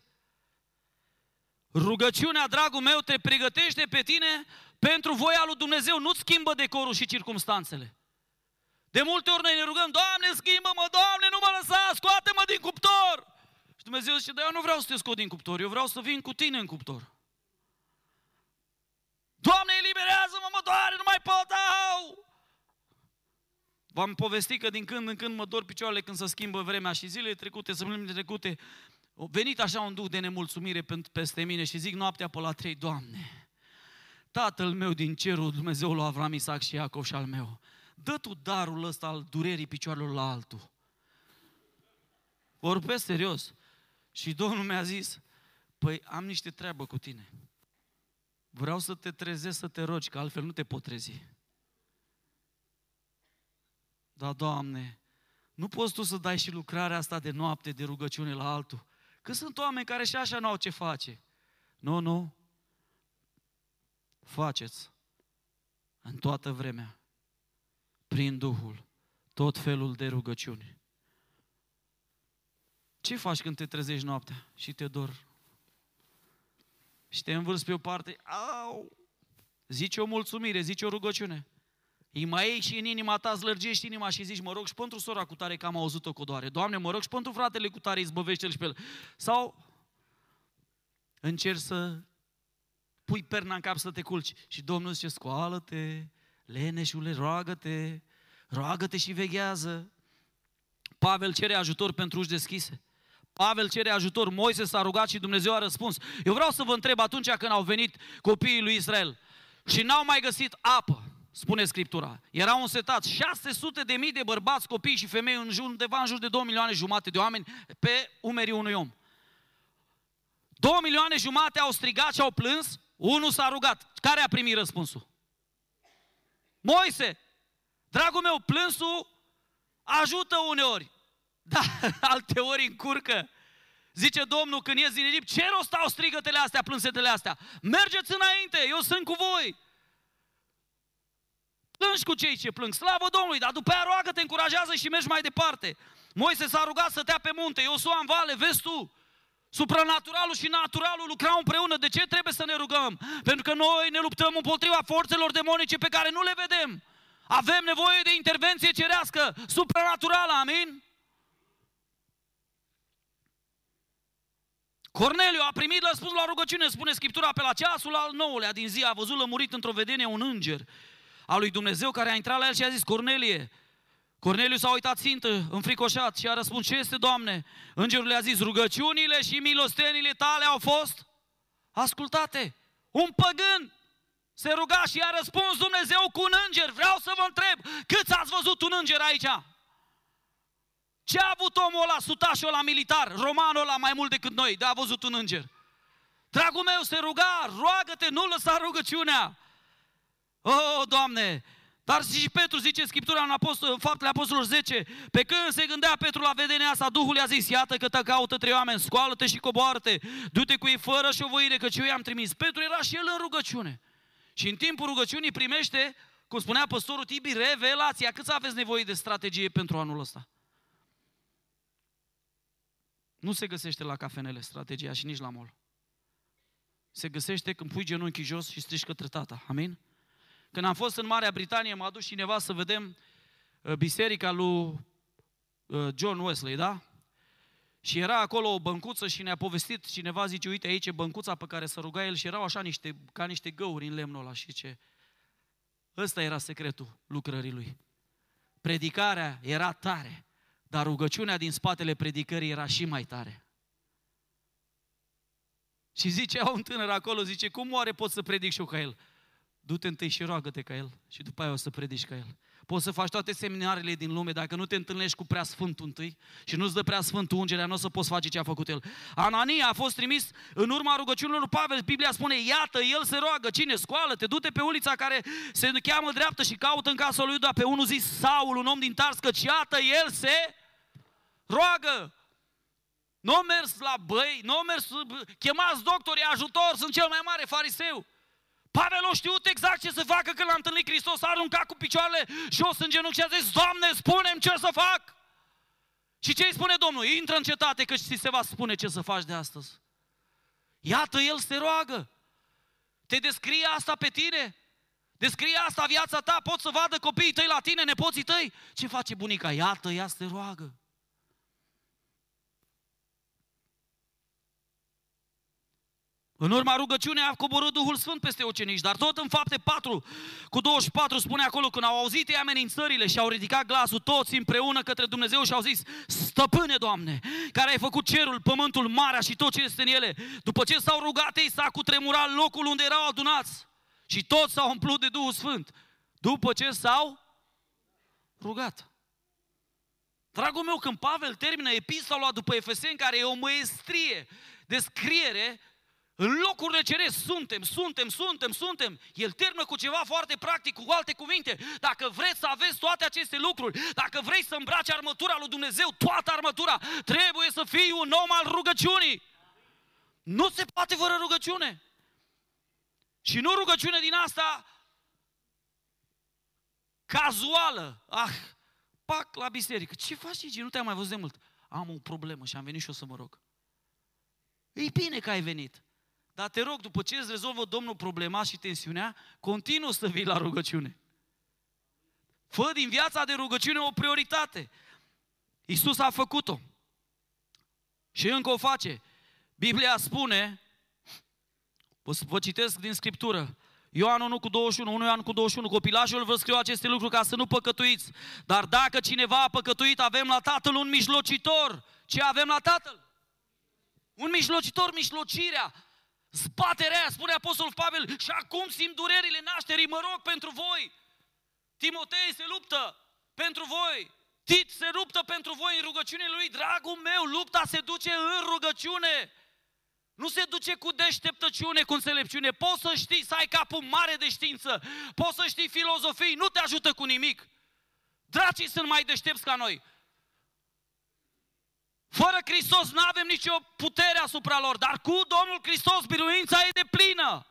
Rugăciunea, dragul meu, te pregătește pe tine pentru voia lui Dumnezeu. Nu-ți schimbă decorul și circumstanțele. De multe ori noi ne rugăm, Doamne, schimbă-mă, Doamne, nu mă lăsa, scoate-mă din cuptor. Și Dumnezeu zice, dar eu nu vreau să te scot din cuptor, eu vreau să vin cu tine în cuptor. Doamne, eliberează-mă, mă doare, nu mai pot, au! V-am povestit că din când în când mă dor picioarele când se schimbă vremea și zilele trecute, săptămânile trecute, a venit așa un duh de nemulțumire peste mine și zic noaptea pe la trei, Doamne, Tatăl meu din cerul, Dumnezeul lui Avram, Isaac și Iacov și al meu, dă tu darul ăsta al durerii picioarelor la altul. Vorbesc serios. Și Domnul mi-a zis, păi am niște treabă cu tine. Vreau să te trezesc să te rogi, că altfel nu te pot trezi. Da, Doamne, nu poți Tu să dai și lucrarea asta de noapte, de rugăciune la altul. Că sunt oameni care și așa nu au ce face. Nu, nu. Faceți în toată vremea, prin Duhul, tot felul de rugăciuni. Ce faci când te trezești noaptea și te dor? Și te învârți pe o parte, au! Zici o mulțumire, zici o rugăciune. Îi mai iei și în inima ta, zlărgești inima și zici, mă rog și pentru sora cu tare că am auzit-o cu doare. Doamne, mă rog și pentru fratele cu tare, izbăvește-l și pe el. Sau încerci să pui perna în cap să te culci. Și Domnul zice, scoală-te, leneșule, roagă-te, roagă-te și veghează. Pavel cere ajutor pentru uși deschise. Pavel cere ajutor, Moise s-a rugat și Dumnezeu a răspuns. Eu vreau să vă întreb atunci când au venit copiii lui Israel și n-au mai găsit apă, spune Scriptura. Erau însetat 600 de mii de bărbați, copii și femei, în jur, undeva în jur de 2 milioane jumate de oameni pe umerii unui om. 2 milioane jumate au strigat și au plâns, unul s-a rugat. Care a primit răspunsul? Moise! Dragul meu, plânsul ajută uneori, da, alte ori încurcă. Zice Domnul când ies din Egipt, ce rost au strigătele astea, plânsetele astea? Mergeți înainte, eu sunt cu voi. Plângi cu cei ce plâng, slavă Domnului, dar după aia roagă, te încurajează și mergi mai departe. Moise s-a rugat să tea pe munte, eu sunt în vale, vezi tu? Supranaturalul și naturalul lucrau împreună. De ce trebuie să ne rugăm? Pentru că noi ne luptăm împotriva forțelor demonice pe care nu le vedem. Avem nevoie de intervenție cerească, supranaturală, amin? Corneliu a primit răspuns la rugăciune, spune Scriptura, pe la ceasul al nouălea din zi a văzut lămurit într-o vedenie un înger al lui Dumnezeu care a intrat la el și a zis, Cornelie, Corneliu s-a uitat țintă, înfricoșat și a răspuns, ce este, Doamne? Îngerul le-a zis, rugăciunile și milostenile tale au fost ascultate. Un păgân se ruga și a răspuns Dumnezeu cu un înger. Vreau să vă întreb, câți ați văzut un înger aici? Ce a avut omul ăla, sutașul ăla militar, romanul ăla mai mult decât noi, de a văzut un înger? Dragul meu, se ruga, roagă-te, nu lăsa rugăciunea. Oh, Doamne, dar și Petru zice Scriptura în, apostol, în faptele apostolilor 10, pe când se gândea Petru la vedenia asta, Duhul i-a zis, iată că te caută trei oameni, scoală-te și coboară-te, du-te cu ei fără șovăire, că eu i-am trimis. Petru era și el în rugăciune. Și în timpul rugăciunii primește, cum spunea păstorul Tibi, revelația. Câți aveți nevoie de strategie pentru anul ăsta? Nu se găsește la cafenele strategia și nici la mol. Se găsește când pui genunchii jos și strici către tata. Amin? Când am fost în Marea Britanie, m-a dus cineva să vedem uh, biserica lui uh, John Wesley, da? Și era acolo o băncuță și ne-a povestit cineva, zice, uite aici e băncuța pe care să ruga el și erau așa niște, ca niște găuri în lemnul ăla și ce. Ăsta era secretul lucrării lui. Predicarea era tare, dar rugăciunea din spatele predicării era și mai tare. Și zicea un tânăr acolo, zice, cum oare pot să predic și eu ca el? Du-te întâi și roagă-te ca el și după aia o să predici ca el. Poți să faci toate seminarele din lume, dacă nu te întâlnești cu prea sfântul întâi și nu-ți dă prea sfântul ungerea, nu o să poți face ce a făcut el. Anania a fost trimis în urma rugăciunilor lui Pavel. Biblia spune, iată, el se roagă. Cine? Scoală-te, du-te pe ulița care se cheamă dreaptă și caută în casa lui Iuda pe unul zis Saul, un om din Tars, că iată, el se roagă. Nu au mers la băi, nu au mers, chemați doctorii ajutor, sunt cel mai mare fariseu. Pavel a știut exact ce să facă când l-a întâlnit Hristos, a aruncat cu picioarele jos în genunchi și a zis, Doamne, spune ce să fac! Și ce îi spune Domnul? Intră în cetate că ți se va spune ce să faci de astăzi. Iată, El se roagă. Te descrie asta pe tine? Descrie asta viața ta? Poți să vadă copiii tăi la tine, nepoții tăi? Ce face bunica? Iată, ea se roagă. În urma rugăciunii a coborât Duhul Sfânt peste ucenici, dar tot în fapte 4 cu 24 spune acolo, când au auzit ei amenințările și au ridicat glasul toți împreună către Dumnezeu și au zis, Stăpâne, Doamne, care ai făcut cerul, pământul, marea și tot ce este în ele, după ce s-au rugat ei, s-a cutremurat locul unde erau adunați și toți s-au umplut de Duhul Sfânt, după ce s-au rugat. Dragul meu, când Pavel termină epistola după Efeseni, care e o măestrie de scriere, în locurile ceresc suntem, suntem, suntem, suntem. El termină cu ceva foarte practic, cu alte cuvinte. Dacă vreți să aveți toate aceste lucruri, dacă vrei să îmbraci armătura lui Dumnezeu, toată armătura, trebuie să fii un om al rugăciunii. Nu se poate fără rugăciune. Și nu rugăciune din asta cazuală. Ah, pac la biserică. Ce faci aici? Nu te-am mai văzut de mult. Am o problemă și am venit și o să mă rog. E bine că ai venit. Dar te rog, după ce îți rezolvă Domnul problema și tensiunea, continuă să vii la rugăciune. Fă din viața de rugăciune o prioritate. Isus a făcut-o. Și încă o face. Biblia spune, vă citesc din Scriptură, Ioan 1 cu 21, 1 Ioan cu 21, copilașul vă scriu aceste lucruri ca să nu păcătuiți. Dar dacă cineva a păcătuit, avem la Tatăl un mijlocitor. Ce avem la Tatăl? Un mijlocitor, mijlocirea. Zbaterea aia, spune Apostolul Pavel, și acum simt durerile nașterii, mă rog pentru voi. Timotei se luptă pentru voi. Tit se luptă pentru voi în rugăciunile lui. Dragul meu, lupta se duce în rugăciune. Nu se duce cu deșteptăciune, cu înțelepciune. Poți să știi, să ai capul mare de știință. Poți să știi filozofii, nu te ajută cu nimic. Dracii sunt mai deștepți ca noi. Fără Hristos nu avem nicio putere asupra lor, dar cu Domnul Hristos biruința e de plină.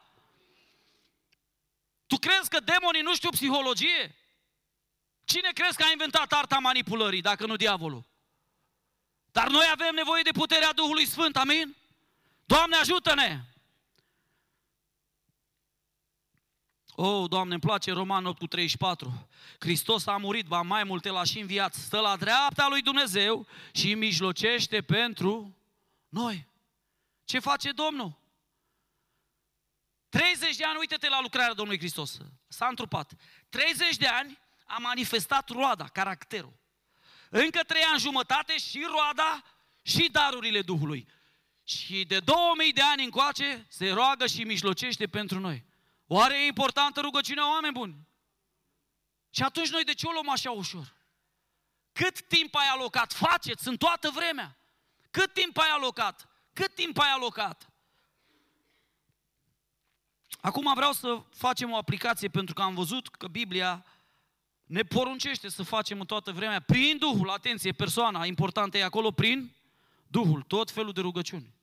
Tu crezi că demonii nu știu psihologie? Cine crezi că a inventat arta manipulării, dacă nu diavolul? Dar noi avem nevoie de puterea Duhului Sfânt, amin? Doamne ajută-ne! Oh, Doamne, îmi place Roman 8 cu 34. Hristos a murit, va mai multe la și înviat, stă la dreapta lui Dumnezeu și mijlocește pentru noi. Ce face Domnul? 30 de ani, uite-te la lucrarea Domnului Hristos. S-a întrupat. 30 de ani a manifestat roada, caracterul. Încă trei ani jumătate și roada și darurile Duhului. Și de 2000 de ani încoace se roagă și mijlocește pentru noi. Oare e importantă rugăciunea oameni buni? Și atunci noi de ce o luăm așa ușor? Cât timp ai alocat? Faceți în toată vremea. Cât timp ai alocat? Cât timp ai alocat? Acum vreau să facem o aplicație pentru că am văzut că Biblia ne poruncește să facem în toată vremea prin Duhul, atenție, persoana importantă e acolo prin Duhul, tot felul de rugăciuni.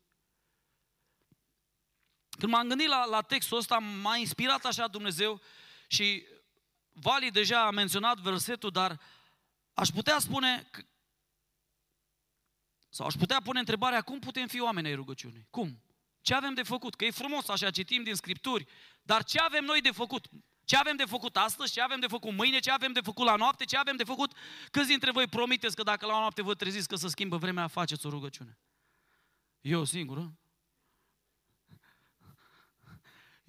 Când m-am gândit la, la textul ăsta, m-a inspirat așa Dumnezeu și Vali deja a menționat versetul, dar aș putea spune, sau aș putea pune întrebarea, cum putem fi oameni ai rugăciunii? Cum? Ce avem de făcut? Că e frumos așa, citim din Scripturi, dar ce avem noi de făcut? Ce avem de făcut astăzi? Ce avem de făcut mâine? Ce avem de făcut la noapte? Ce avem de făcut? Câți dintre voi promiteți că dacă la noapte vă treziți că să schimbă vremea, faceți o rugăciune? Eu singur,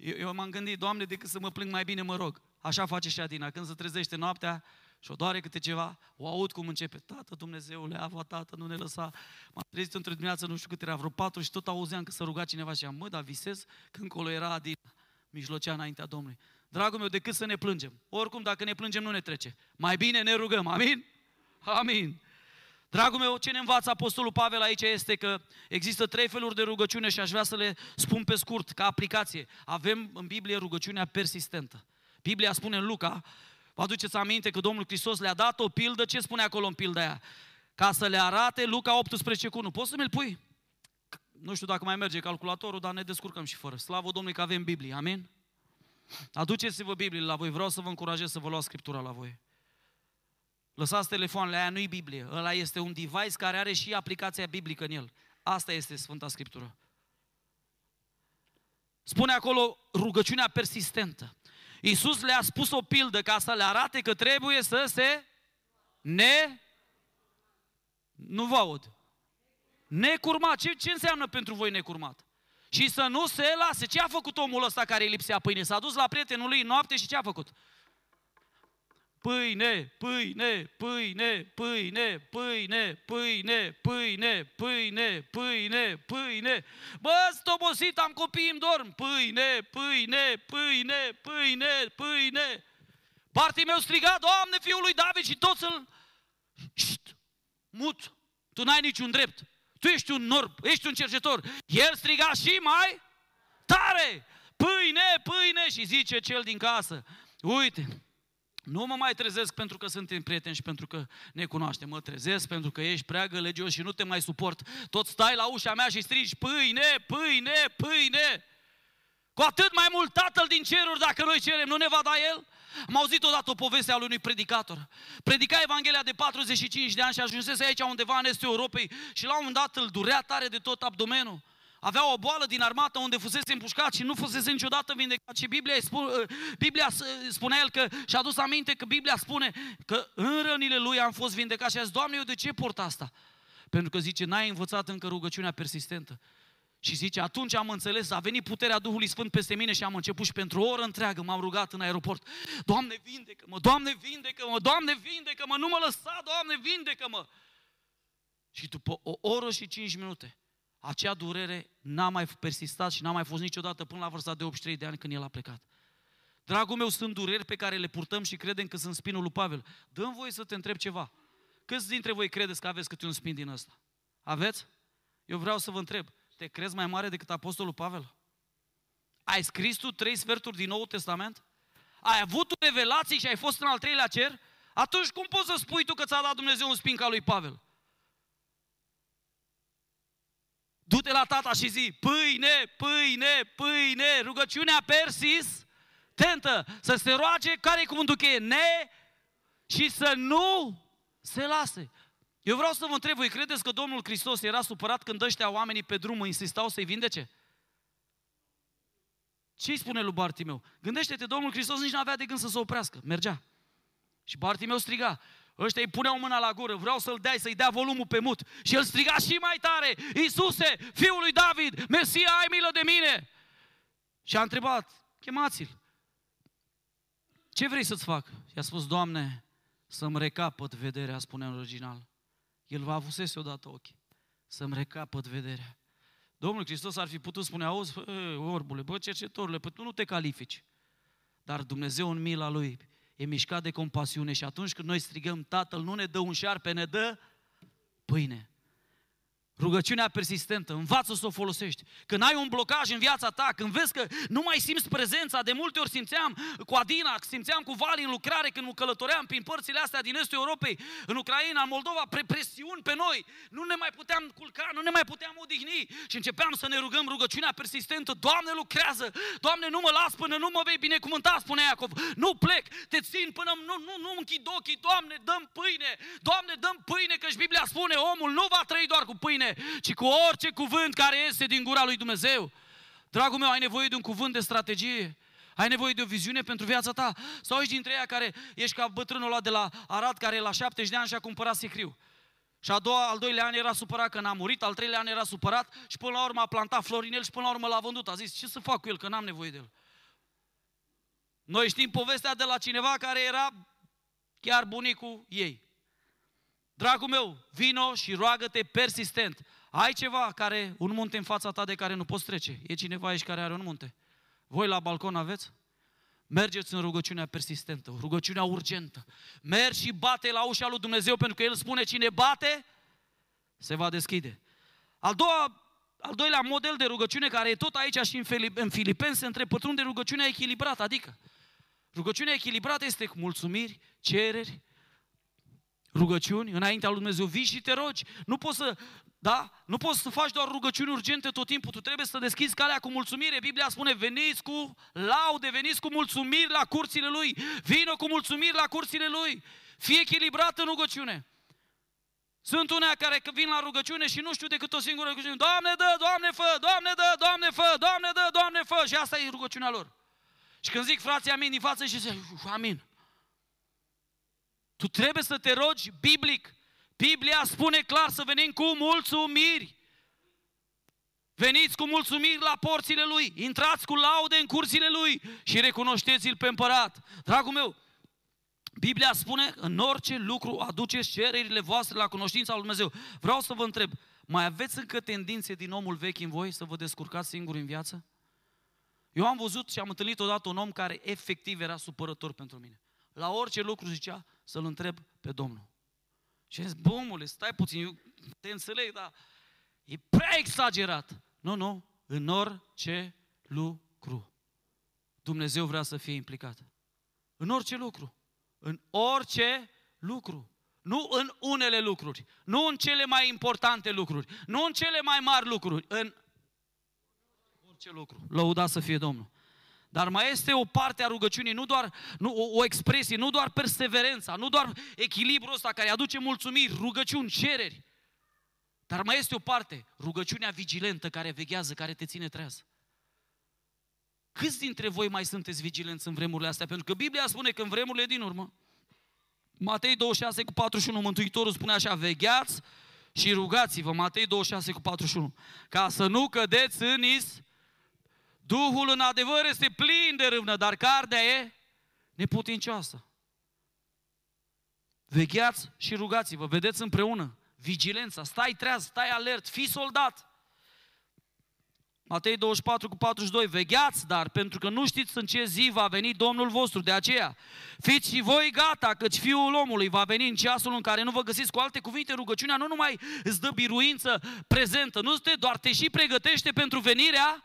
eu, eu m-am gândit, Doamne, decât să mă plâng mai bine, mă rog. Așa face și Adina. Când se trezește noaptea și o doare câte ceva, o aud cum începe, Tată Dumnezeule, Ava, Tată, nu ne lăsa. M-am trezit într-o dimineață, nu știu cât era, vreo patru și tot auzeam că să ruga cineva și am, mă, dar visez că încolo era Adina, mijlocea înaintea Domnului. Dragul meu, decât să ne plângem. Oricum, dacă ne plângem, nu ne trece. Mai bine ne rugăm, amin? Amin. Dragul meu, ce ne învață Apostolul Pavel aici este că există trei feluri de rugăciune și aș vrea să le spun pe scurt, ca aplicație. Avem în Biblie rugăciunea persistentă. Biblia spune în Luca, vă aduceți aminte că Domnul Hristos le-a dat o pildă, ce spune acolo în pilda aia? Ca să le arate Luca 18 cu 1. Poți să mi-l pui? Nu știu dacă mai merge calculatorul, dar ne descurcăm și fără. Slavă Domnului că avem Biblie, amin? Aduceți-vă Biblie la voi, vreau să vă încurajez să vă luați Scriptura la voi. Lăsați telefoanele, aia nu-i Biblie. Ăla este un device care are și aplicația biblică în el. Asta este Sfânta Scriptură. Spune acolo rugăciunea persistentă. Iisus le-a spus o pildă ca să le arate că trebuie să se ne... Nu vă aud. Necurmat. Ce, ce înseamnă pentru voi necurmat? Și să nu se lase. Ce a făcut omul ăsta care îi lipsea pâine? S-a dus la prietenul lui noapte și ce a făcut? Pâine, pâine, pâine, pâine, pâine, pâine, pâine, pâine, pâine, pâine. Bă, sunt obosit, am copii, îmi dorm. Pâine, pâine, pâine, pâine, pâine. meu striga, Doamne, Fiul lui David și toți îl... Șt, mut, tu n-ai niciun drept. Tu ești un norb, ești un cercetor. El striga și mai tare. Pâine, pâine și zice cel din casă. Uite, nu mă mai trezesc pentru că suntem prieteni și pentru că ne cunoaștem. Mă trezesc pentru că ești prea gălăgios și nu te mai suport. Tot stai la ușa mea și strigi pâine, pâine, pâine. Cu atât mai mult Tatăl din ceruri, dacă noi cerem, nu ne va da El? Am auzit odată o poveste a unui predicator. Predica Evanghelia de 45 de ani și ajunsese aici undeva în estul Europei și la un moment dat îl durea tare de tot abdomenul avea o boală din armată unde fusese împușcat și nu fusese niciodată vindecat. Și Biblia, spune, uh, Biblia spunea el că și-a adus aminte că Biblia spune că în rănile lui am fost vindecat și a zis, Doamne, eu de ce port asta? Pentru că zice, n-ai învățat încă rugăciunea persistentă. Și zice, atunci am înțeles, a venit puterea Duhului Sfânt peste mine și am început și pentru o oră întreagă m-am rugat în aeroport. Doamne, vindecă-mă, Doamne, vindecă-mă, Doamne, vindecă-mă, nu mă lăsa, Doamne, vindecă-mă. Și după o oră și cinci minute, acea durere n-a mai persistat și n-a mai fost niciodată până la vârsta de 83 de ani când el a plecat. Dragul meu, sunt dureri pe care le purtăm și credem că sunt spinul lui Pavel. Dăm voie să te întreb ceva. Câți dintre voi credeți că aveți câte un spin din ăsta? Aveți? Eu vreau să vă întreb. Te crezi mai mare decât Apostolul Pavel? Ai scris tu trei sferturi din Noul Testament? Ai avut revelații și ai fost în al treilea cer? Atunci cum poți să spui tu că ți-a dat Dumnezeu un spin ca lui Pavel? Du-te la tata și zi, pâine, pâine, pâine, rugăciunea persis, tentă, să se roage, care e cuvântul cheie? Ne și să nu se lase. Eu vreau să vă întreb, voi credeți că Domnul Hristos era supărat când ăștia oamenii pe drum insistau să-i vindece? Ce îi spune lui Bartimeu? Gândește-te, Domnul Hristos nici nu avea de gând să se oprească, mergea. Și Bartimeu striga, Ăștia îi puneau mâna la gură, vreau să-l dai, să-i dea volumul pe mut. Și el striga și mai tare, Iisuse, fiul lui David, Mesia, ai milă de mine! Și a întrebat, chemați-l. Ce vrei să-ți fac? I-a spus, Doamne, să-mi recapăt vederea, spune în original. El va avusese odată ochii. Să-mi recapăt vederea. Domnul Hristos ar fi putut spune, auzi, bă, orbule, bă, cercetorule, păi tu nu te califici. Dar Dumnezeu în mila Lui e mișcat de compasiune și atunci când noi strigăm, Tatăl nu ne dă un șarpe, ne dă pâine. Rugăciunea persistentă, învață să o folosești. Când ai un blocaj în viața ta, când vezi că nu mai simți prezența, de multe ori simțeam cu Adina, simțeam cu Vali în lucrare, când călătoream prin părțile astea din estul Europei, în Ucraina, în Moldova, pre presiuni pe noi, nu ne mai puteam culca, nu ne mai puteam odihni. Și începeam să ne rugăm rugăciunea persistentă, Doamne lucrează, Doamne nu mă las până nu mă vei binecuvânta, spune Iacov, nu plec, te țin până nu, nu, nu închid ochii, Doamne dăm pâine, Doamne dăm pâine, căci Biblia spune, omul nu va trăi doar cu pâine, mine, ci cu orice cuvânt care iese din gura lui Dumnezeu. Dragul meu, ai nevoie de un cuvânt de strategie. Ai nevoie de o viziune pentru viața ta. Sau ești dintre ei care ești ca bătrânul ăla de la Arad, care la 70 de ani și-a cumpărat sicriu. Și a doua, al doilea an era supărat că n-a murit, al treilea an era supărat și până la urmă a plantat florinel și până la urmă l-a vândut. A zis, ce să fac cu el, că n-am nevoie de el. Noi știm povestea de la cineva care era chiar bunicul ei. Dragul meu, vino și roagă-te persistent. Ai ceva care, un munte în fața ta de care nu poți trece. E cineva aici care are un munte. Voi la balcon aveți? Mergeți în rugăciunea persistentă, rugăciunea urgentă. Mergi și bate la ușa lui Dumnezeu, pentru că El spune, cine bate, se va deschide. Al, doua, al doilea model de rugăciune, care e tot aici și în, Filip, în Filipeni, se întrepătrunde rugăciunea echilibrată, adică rugăciunea echilibrată este cu mulțumiri, cereri, rugăciuni înaintea lui Dumnezeu, vii și te rogi. Nu poți să, da? Nu poți să faci doar rugăciuni urgente tot timpul, tu trebuie să deschizi calea cu mulțumire. Biblia spune, veniți cu laude, veniți cu mulțumiri la curțile Lui, vină cu mulțumiri la curțile Lui. Fie echilibrat în rugăciune. Sunt unea care vin la rugăciune și nu știu decât o singură rugăciune. Doamne dă, Doamne fă, Doamne dă, Doamne fă, Doamne dă, Doamne fă. Și asta e rugăciunea lor. Și când zic frații amin din față și zic, amin. Tu trebuie să te rogi biblic. Biblia spune clar să venim cu mulțumiri. Veniți cu mulțumiri la porțile Lui, intrați cu laude în curțile Lui și recunoșteți-L pe împărat. Dragul meu, Biblia spune, în orice lucru aduceți cererile voastre la cunoștința lui Dumnezeu. Vreau să vă întreb, mai aveți încă tendințe din omul vechi în voi să vă descurcați singuri în viață? Eu am văzut și am întâlnit odată un om care efectiv era supărător pentru mine. La orice lucru zicea să-l întreb pe Domnul. Și am zis, bămule, stai puțin, eu te înțeleg, dar e prea exagerat. Nu, nu, în orice lucru. Dumnezeu vrea să fie implicat. În orice lucru. În orice lucru. Nu în unele lucruri, nu în cele mai importante lucruri, nu în cele mai mari lucruri, în orice lucru. Lăuda să fie Domnul. Dar mai este o parte a rugăciunii, nu doar nu, o, o expresie, nu doar perseverența, nu doar echilibrul ăsta care aduce mulțumiri, rugăciuni, cereri. Dar mai este o parte, rugăciunea vigilentă care veghează, care te ține treaz. Câți dintre voi mai sunteți vigilenți în vremurile astea? Pentru că Biblia spune că în vremurile din urmă, Matei 26 cu 41, Mântuitorul spune așa, vegheați și rugați-vă, Matei 26 cu 41, ca să nu cădeți în is Duhul în adevăr este plin de râvnă, dar cardea e neputincioasă. Vegheați și rugați-vă, vedeți împreună vigilența, stai treaz, stai alert, fii soldat. Matei 24 cu 42, vegheați, dar pentru că nu știți în ce zi va veni Domnul vostru, de aceea fiți și voi gata, căci Fiul omului va veni în ceasul în care nu vă găsiți cu alte cuvinte, rugăciunea nu numai îți dă biruință prezentă, nu te doar te și pregătește pentru venirea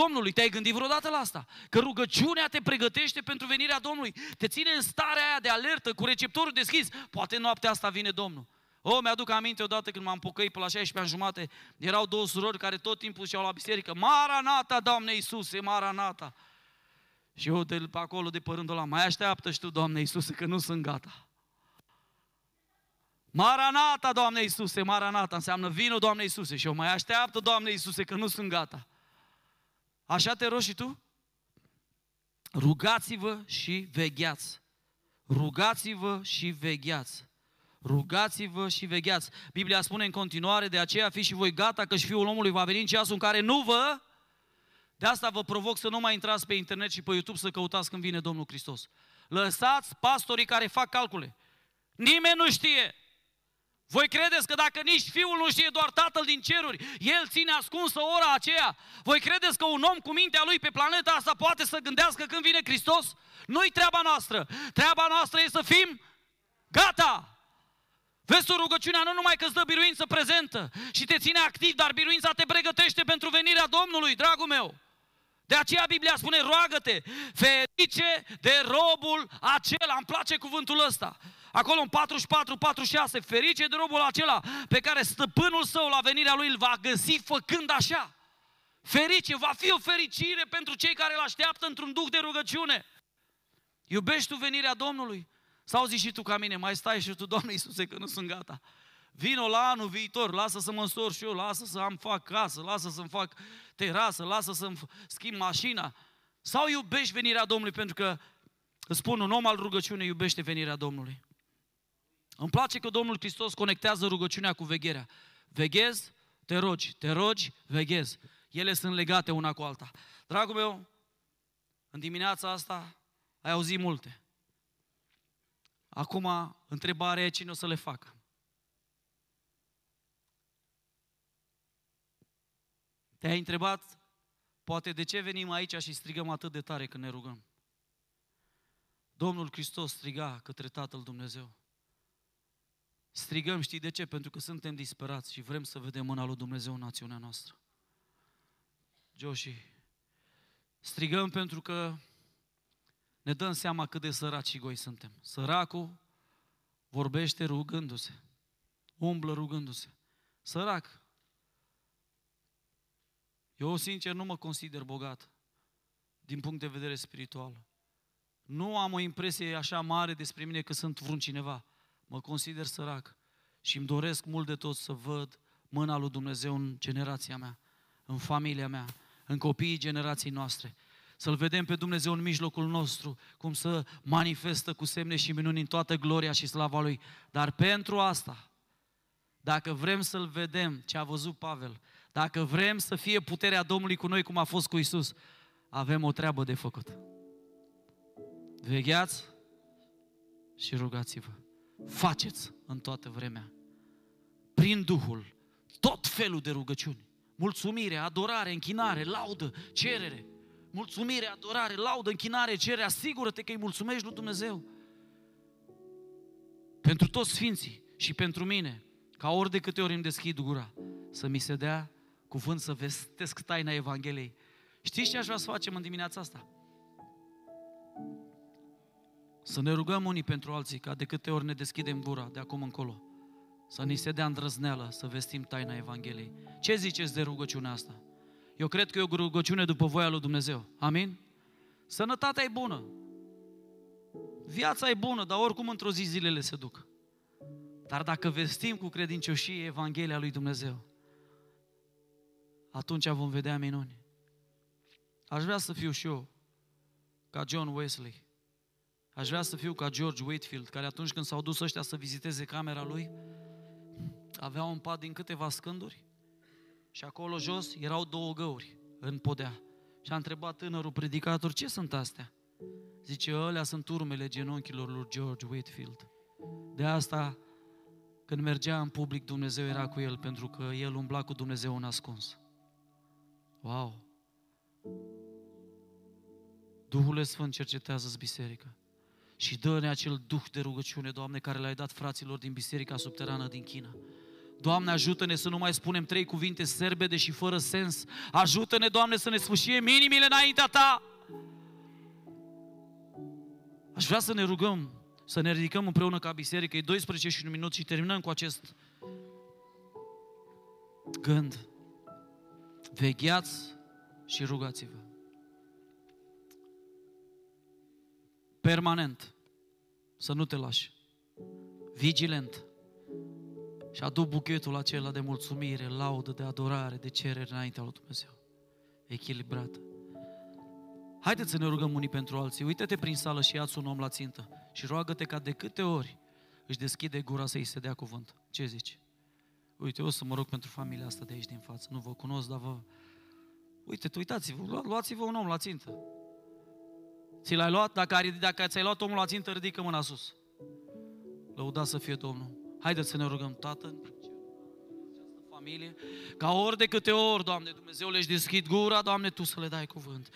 Domnului. Te-ai gândit vreodată la asta? Că rugăciunea te pregătește pentru venirea Domnului. Te ține în starea aia de alertă, cu receptorul deschis. Poate noaptea asta vine Domnul. O, mi-aduc aminte odată când m-am pocăit pe la 16 ani jumate, erau două surori care tot timpul ziceau la biserică, Maranata, Doamne Iisuse, Maranata. Și eu de pe acolo, de părândul ăla, mai așteaptă și tu, Doamne Iisuse, că nu sunt gata. Maranata, Doamne Iisuse, Maranata, înseamnă vină, Doamne Iisuse. Și eu mai așteaptă, Doamne Iisuse, că nu sunt gata. Așa te rogi și tu? Rugați-vă și vegheați. Rugați-vă și vegheați. Rugați-vă și vegheați. Biblia spune în continuare, de aceea fiți și voi gata, că și Fiul omului va veni în ceasul în care nu vă... De asta vă provoc să nu mai intrați pe internet și pe YouTube să căutați când vine Domnul Hristos. Lăsați pastorii care fac calcule. Nimeni nu știe. Voi credeți că dacă nici Fiul nu știe, doar Tatăl din ceruri, El ține ascunsă ora aceea? Voi credeți că un om cu mintea lui pe planeta asta poate să gândească când vine Hristos? Nu-i treaba noastră. Treaba noastră e să fim gata. Vezi tu, rugăciunea nu numai că îți dă biruință prezentă și te ține activ, dar biruința te pregătește pentru venirea Domnului, dragul meu. De aceea Biblia spune, roagă-te, ferice de robul acela. Îmi place cuvântul ăsta. Acolo în 44, 46, ferice de robul acela pe care stăpânul său la venirea lui îl va găsi făcând așa. Ferice, va fi o fericire pentru cei care îl așteaptă într-un duc de rugăciune. Iubești tu venirea Domnului? Sau zici și tu ca mine, mai stai și tu, Doamne Iisuse, că nu sunt gata. Vino la anul viitor, lasă să mă însor și eu, lasă să am fac casă, lasă să-mi fac terasă, lasă să-mi schimb mașina. Sau iubești venirea Domnului pentru că, îți spun, un om al rugăciunii iubește venirea Domnului. Îmi place că Domnul Hristos conectează rugăciunea cu vegherea. Veghezi, te rogi, te rogi, veghezi. Ele sunt legate una cu alta. Dragul meu, în dimineața asta ai auzit multe. Acum, întrebarea e cine o să le facă. Te-ai întrebat, poate de ce venim aici și strigăm atât de tare când ne rugăm? Domnul Hristos striga către Tatăl Dumnezeu. Strigăm, știi de ce? Pentru că suntem disperați și vrem să vedem mâna lui Dumnezeu în națiunea noastră. Joshi, strigăm pentru că ne dăm seama cât de săraci și goi suntem. Săracul vorbește rugându-se, umblă rugându-se. Sărac. Eu, sincer, nu mă consider bogat din punct de vedere spiritual. Nu am o impresie așa mare despre mine că sunt vreun cineva. Mă consider sărac și îmi doresc mult de tot să văd mâna lui Dumnezeu în generația mea, în familia mea, în copiii generației noastre. Să-L vedem pe Dumnezeu în mijlocul nostru, cum să manifestă cu semne și minuni în toată gloria și slava Lui. Dar pentru asta, dacă vrem să-L vedem ce a văzut Pavel, dacă vrem să fie puterea Domnului cu noi cum a fost cu Isus, avem o treabă de făcut. Vegheați și rugați-vă. Faceți în toată vremea, prin Duhul, tot felul de rugăciuni. Mulțumire, adorare, închinare, laudă, cerere. Mulțumire, adorare, laudă, închinare, cerere. Asigură-te că îi mulțumești lui Dumnezeu. Pentru toți sfinții și pentru mine, ca ori de câte ori îmi deschid gura, să mi se dea cuvânt să vestesc taina Evangheliei. Știți ce aș vrea să facem în dimineața asta? Să ne rugăm unii pentru alții, ca de câte ori ne deschidem gura de acum încolo. Să ni se dea îndrăzneală să vestim taina Evangheliei. Ce ziceți de rugăciunea asta? Eu cred că e o rugăciune după voia lui Dumnezeu. Amin? Sănătatea e bună. Viața e bună, dar oricum într-o zi zilele se duc. Dar dacă vestim cu credincioșie Evanghelia lui Dumnezeu, atunci vom vedea minuni. Aș vrea să fiu și eu ca John Wesley. Aș vrea să fiu ca George Whitfield, care atunci când s-au dus ăștia să viziteze camera lui, avea un pat din câteva scânduri și acolo jos erau două găuri în podea. Și a întrebat tânărul predicator, ce sunt astea? Zice, ălea sunt urmele genunchilor lui George Whitfield. De asta, când mergea în public, Dumnezeu era cu el, pentru că el umbla cu Dumnezeu în ascuns. Wow! Duhul Sfânt cercetează biserica și dă-ne acel duh de rugăciune, Doamne, care l-ai dat fraților din biserica subterană din China. Doamne, ajută-ne să nu mai spunem trei cuvinte serbede și fără sens. Ajută-ne, Doamne, să ne sfâșiem inimile înaintea Ta. Aș vrea să ne rugăm, să ne ridicăm împreună ca biserică. E 12 și un minut și terminăm cu acest gând. Vegheați și rugați-vă. Permanent. Să nu te lași. Vigilent. Și adu buchetul acela de mulțumire, laudă, de adorare, de cerere înaintea lui Dumnezeu. Echilibrat. Haideți să ne rugăm unii pentru alții. Uită-te prin sală și ia un om la țintă și roagă-te ca de câte ori își deschide gura să-i se dea cuvânt. Ce zici? Uite, eu o să mă rog pentru familia asta de aici din față. Nu vă cunosc, dar vă... Uite, uitați-vă, luați-vă un om la țintă. Ți l-ai luat? Dacă, dacă ți-ai luat omul la țintă, ridică mâna sus. Lăuda să fie Domnul. Haideți să ne rugăm, Tată, familie, ca ori de câte ori, Doamne, Dumnezeu le-și deschid gura, Doamne, Tu să le dai cuvânt.